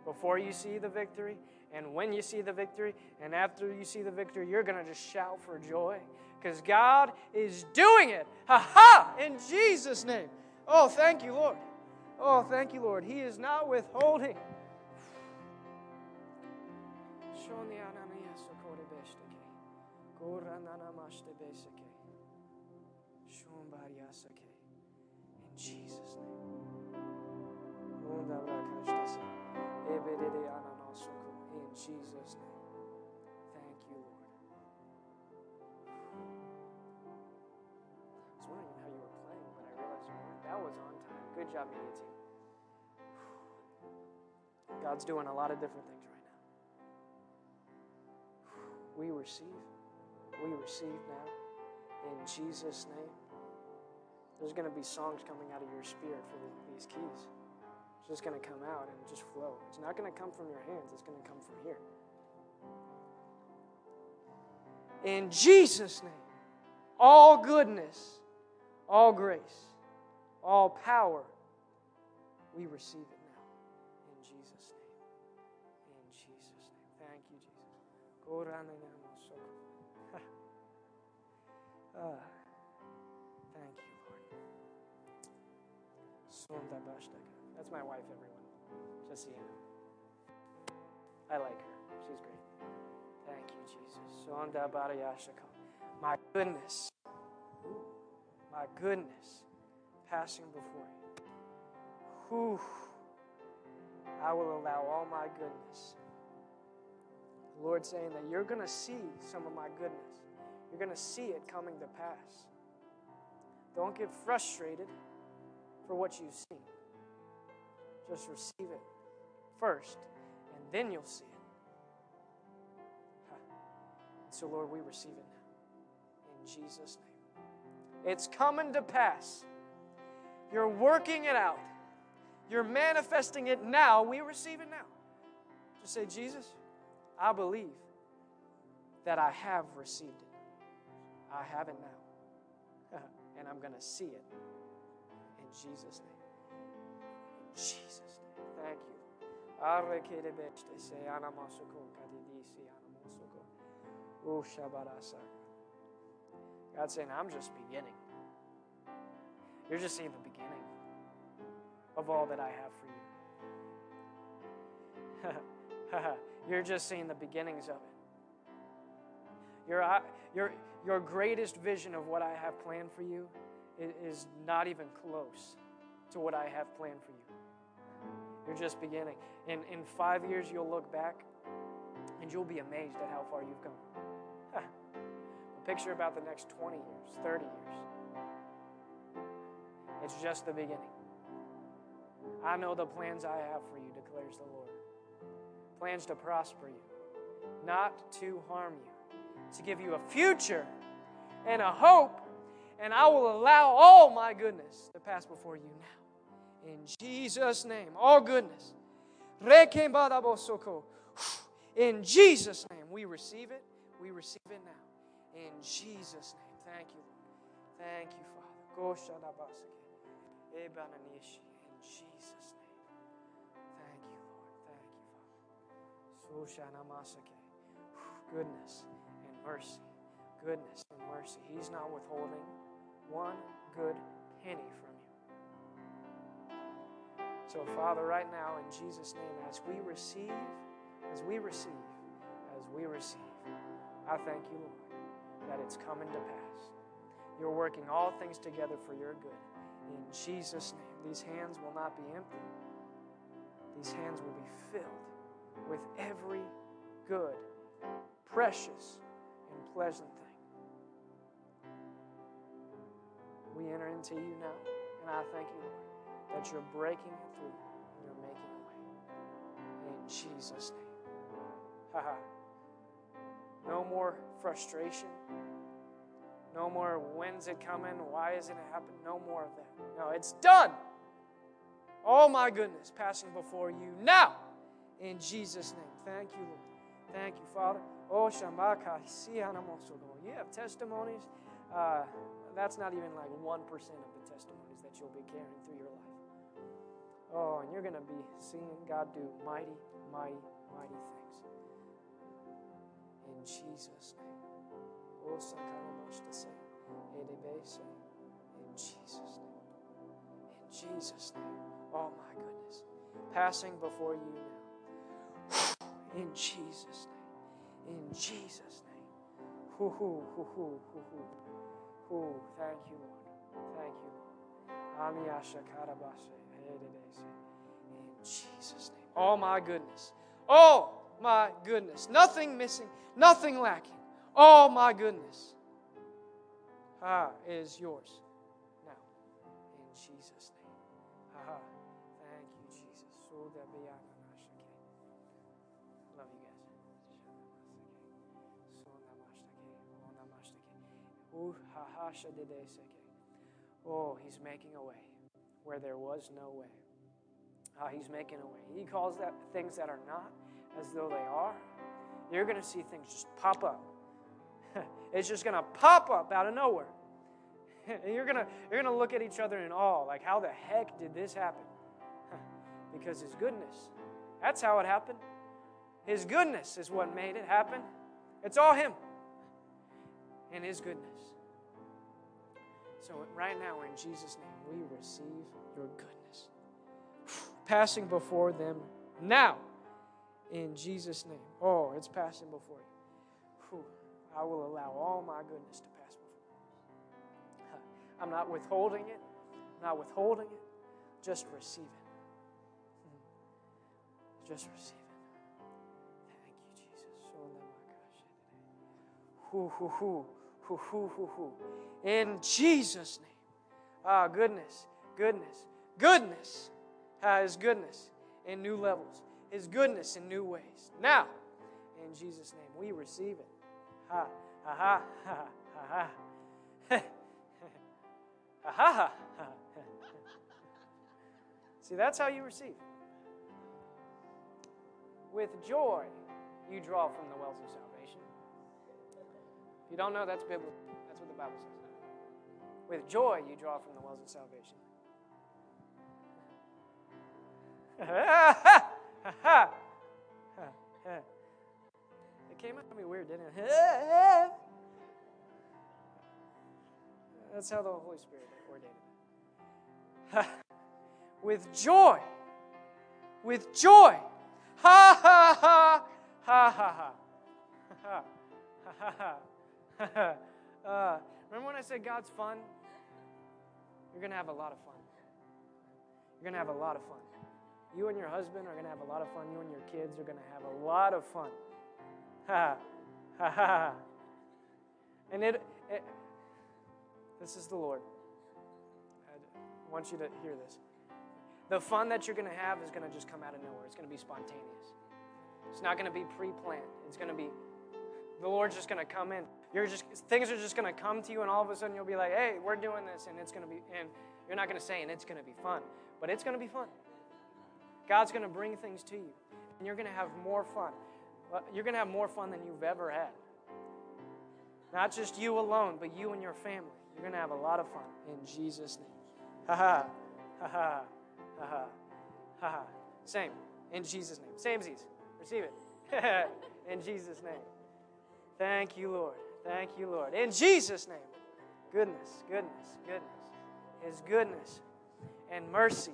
Before you see the victory, and when you see the victory, and after you see the victory, you're going to just shout for joy because God is doing it. Ha ha! In Jesus' name. Oh, thank you, Lord. Oh, thank you, Lord. He is not withholding. In Jesus' name. In Jesus' name. Thank you, Lord. I was wondering how you were playing, but I realized you weren't. That was on time. Good job, media team. God's doing a lot of different things right now. We receive. We receive now. In Jesus' name. There's going to be songs coming out of your spirit for the, these keys. It's just going to come out and just flow. It's not going to come from your hands, it's going to come from here. In Jesus' name, all goodness, all grace, all power, we receive it now. In Jesus' name. In Jesus' name. Thank you, Jesus. ah, thank you, Lord. That's my wife, everyone. Just so you know. I like her. She's great. Thank you, Jesus. My goodness. My goodness passing before you. Whew. I will allow all my goodness. The Lord saying that you're going to see some of my goodness. You're going to see it coming to pass. Don't get frustrated for what you've seen. Just receive it first, and then you'll see it. So, Lord, we receive it now. In Jesus' name. It's coming to pass. You're working it out. You're manifesting it now. We receive it now. Just say, Jesus, I believe that I have received it. I have it now. and I'm going to see it. In Jesus' name. Jesus'. Thank you. God's saying, I'm just beginning. You're just seeing the beginning of all that I have for you. You're just seeing the beginnings of it. Your, your, your greatest vision of what I have planned for you is not even close to what I have planned for you. You're just beginning. In, in five years, you'll look back and you'll be amazed at how far you've come. Picture about the next 20 years, 30 years. It's just the beginning. I know the plans I have for you, declares the Lord. Plans to prosper you, not to harm you, to give you a future and a hope, and I will allow all my goodness to pass before you now. In Jesus' name, all goodness. In Jesus' name, we receive it. We receive it now. In Jesus' name. Thank you. Thank you, Father. In Jesus' name. Thank you, Lord. Thank you, Father. Goodness and mercy. Goodness and mercy. He's not withholding one good penny from. So, Father, right now, in Jesus' name, as we receive, as we receive, as we receive, I thank you, Lord, that it's coming to pass. You're working all things together for your good. In Jesus' name, these hands will not be empty. These hands will be filled with every good, precious, and pleasant thing. We enter into you now, and I thank you, Lord, that you're breaking through and you're making a way. In Jesus' name. Haha. no more frustration. No more when's it coming? Why isn't it happening? No more of that. No, it's done. Oh my goodness, passing before you now in Jesus' name. Thank you, Lord. Thank you, Father. Oh, You have testimonies. Uh, that's not even like 1% of the testimonies that you'll be carrying through your life. Oh, and you're going to be seeing God do mighty, mighty, mighty things. In Jesus' name. Oh. In Jesus' name. In Jesus' name. Oh, my goodness. Passing before you now. In Jesus' name. In Jesus' name. Hoo hoo hoo hoo hoo hoo. Thank you, Lord. Thank you, Lord. In Jesus' name. Oh, my goodness. Oh, my goodness. Nothing missing, nothing lacking. Oh, my goodness. Ah, is yours now. In Jesus' name. Ah, thank you, Jesus. Oh, he's making a way where there was no way. Oh, he's making a way. He calls that things that are not as though they are. You're going to see things just pop up. it's just going to pop up out of nowhere. and you're going to you're going to look at each other in awe like how the heck did this happen? because his goodness. That's how it happened. His goodness is what made it happen. It's all him and his goodness. So, right now, in Jesus' name, we receive your goodness. Passing before them now, in Jesus' name. Oh, it's passing before you. I will allow all my goodness to pass before. I'm not withholding it, not withholding it. Just receive it. Hmm. Just receive it. Thank you, Jesus. Hoo. In Jesus' name. Ah, goodness, goodness, goodness. Ah, His goodness in new levels, His goodness in new ways. Now, in Jesus' name, we receive it. Ha, ha, ha, ha, ha, ha. ha, ha, ha. See, that's how you receive. With joy, you draw from the wells of salvation. If you don't know, that's biblical. That's what the Bible says. With joy, you draw from the wells of salvation. it came out of me weird, didn't it? That's how the Holy Spirit ordained it. With joy. With joy. Ha ha ha. Ha ha ha. Ha ha ha. uh, remember when I said God's fun? You're going to have a lot of fun. You're going to have a lot of fun. You and your husband are going to have a lot of fun. You and your kids are going to have a lot of fun. Ha ha ha. And it, it, this is the Lord. I want you to hear this. The fun that you're going to have is going to just come out of nowhere. It's going to be spontaneous. It's not going to be pre planned. It's going to be, the Lord's just going to come in. You're just things are just going to come to you, and all of a sudden you'll be like, "Hey, we're doing this," and it's going to be, and you're not going to say, "and it's going to be fun," but it's going to be fun. God's going to bring things to you, and you're going to have more fun. You're going to have more fun than you've ever had. Not just you alone, but you and your family. You're going to have a lot of fun in Jesus' name. Ha ha. Ha ha. Ha ha. Same. In Jesus' name. Same Z's. Receive it. in Jesus' name. Thank you, Lord. Thank you, Lord. In Jesus' name. Goodness, goodness, goodness. His goodness and mercy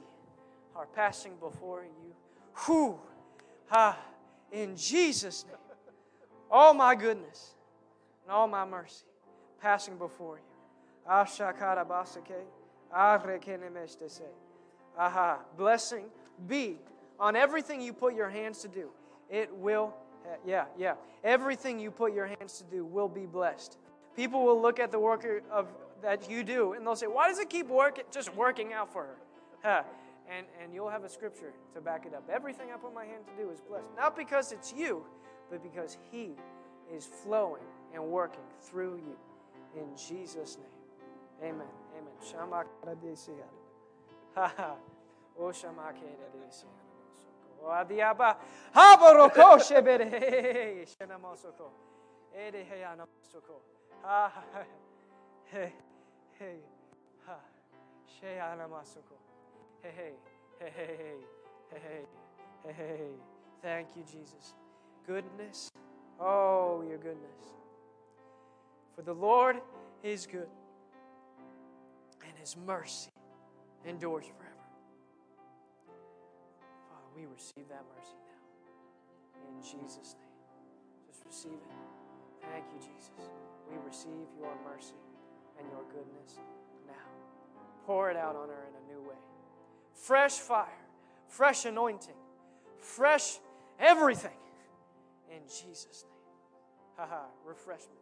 are passing before you. Whew. Ha. In Jesus' name. All my goodness and all my mercy passing before you. Aha. Blessing be on everything you put your hands to do. It will, Uh, yeah, yeah. Everything you put your hands to do will be blessed. People will look at the work of that you do and they'll say, "Why does it keep working? Just working out for her?" Huh. And and you'll have a scripture to back it up. Everything I put my hand to do is blessed, not because it's you, but because He is flowing and working through you. In Jesus' name, Amen. Amen. Ha ha. O Thank you, Jesus. Goodness. Oh, your goodness. For the Lord is good, and his mercy endures forever we receive that mercy now. In Jesus' name. Just receive it. Thank you, Jesus. We receive your mercy and your goodness now. Pour it out on her in a new way. Fresh fire, fresh anointing, fresh everything. In Jesus' name. Haha, refreshment.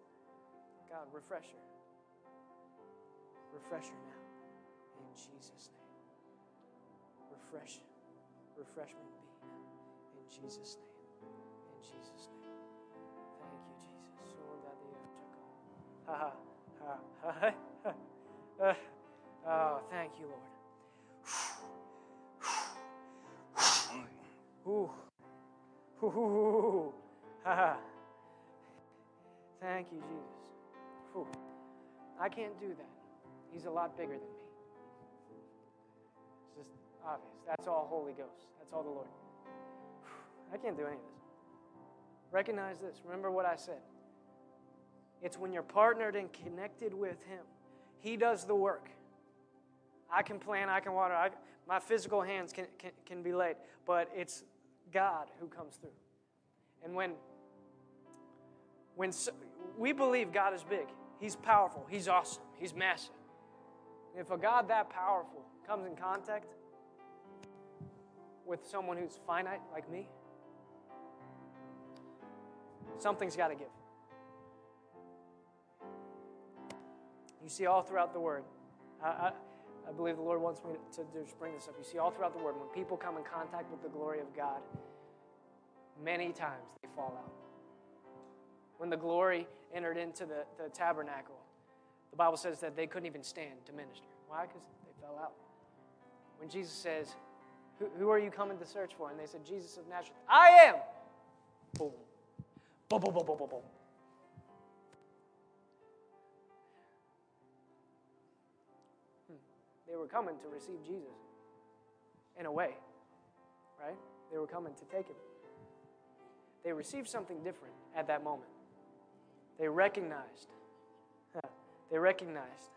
God, refresh her. Refresh her now. In Jesus' name. Refresh refreshment be now. In Jesus' name. In Jesus' name. Thank you, Jesus. Ha ha ha ha. Oh, thank you, Lord. Ooh. Ooh. Ha ha. Thank you, Jesus. I can't do that. He's a lot bigger than me. Obvious. That's all Holy Ghost. That's all the Lord. I can't do any of this. Recognize this. Remember what I said. It's when you're partnered and connected with Him, He does the work. I can plan, I can water, I, my physical hands can, can, can be laid, but it's God who comes through. And when, when so, we believe God is big, He's powerful, He's awesome, He's massive. And if a God that powerful comes in contact with someone who's finite like me, something's got to give. You see all throughout the Word. I, I, I, believe the Lord wants me to, to just bring this up. You see all throughout the Word, when people come in contact with the glory of God, many times they fall out. When the glory entered into the, the tabernacle, the Bible says that they couldn't even stand to minister. Why? Because they fell out. When Jesus says, who, who are you coming to search for? And they said, Jesus of Nazareth. I am. Boom. Boom, boom, boom, boom, boom, boom. Hmm. They were coming to receive Jesus in a way, right? They were coming to take him. They received something different at that moment. They recognized. They recognized.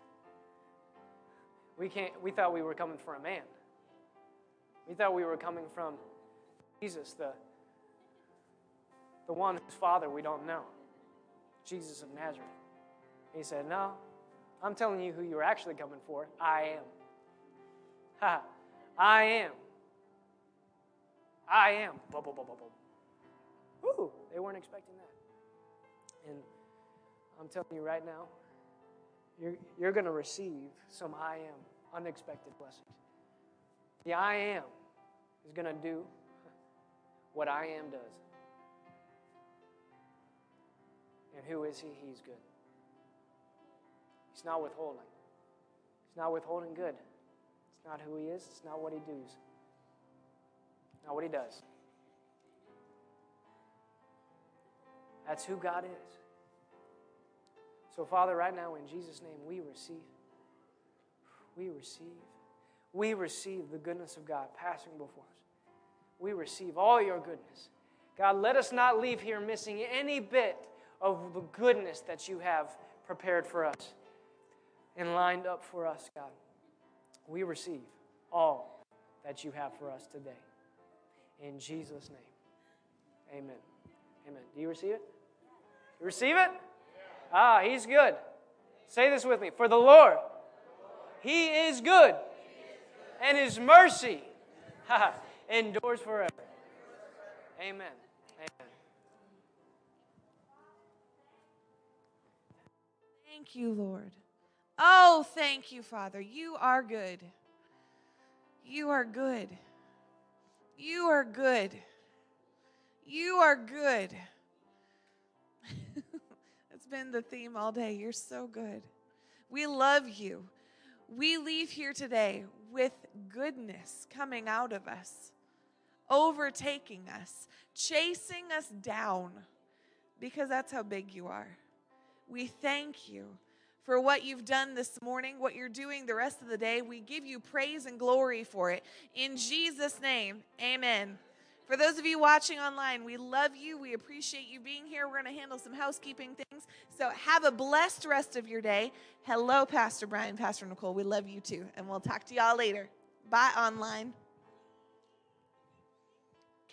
We can't. We thought we were coming for a man. We thought we were coming from Jesus, the, the one whose father we don't know, Jesus of Nazareth. He said, No, I'm telling you who you're actually coming for. I am. Ha! I am. I am. Blah, blah, blah, blah, blah. Ooh, they weren't expecting that. And I'm telling you right now, you're, you're going to receive some I am unexpected blessings. The I am is going to do what I am does. And who is he? He's good. He's not withholding. He's not withholding good. It's not who he is, it's not what he does. not what he does. That's who God is. So, Father, right now, in Jesus' name, we receive. We receive. We receive the goodness of God passing before us. We receive all your goodness. God, let us not leave here missing any bit of the goodness that you have prepared for us and lined up for us, God. We receive all that you have for us today. In Jesus' name, amen. Amen. Do you receive it? You receive it? Ah, he's good. Say this with me. For the Lord, he is good, and his mercy endures forever. Amen. Amen. Thank you, Lord. Oh, thank you, Father. You are good. You are good. You are good. You are good. That's been the theme all day. You're so good. We love you. We leave here today with goodness coming out of us, overtaking us, chasing us down, because that's how big you are. We thank you for what you've done this morning, what you're doing the rest of the day. We give you praise and glory for it. In Jesus' name, amen. For those of you watching online, we love you. We appreciate you being here. We're going to handle some housekeeping things. So have a blessed rest of your day. Hello, Pastor Brian, Pastor Nicole. We love you too. And we'll talk to y'all later. Bye, online.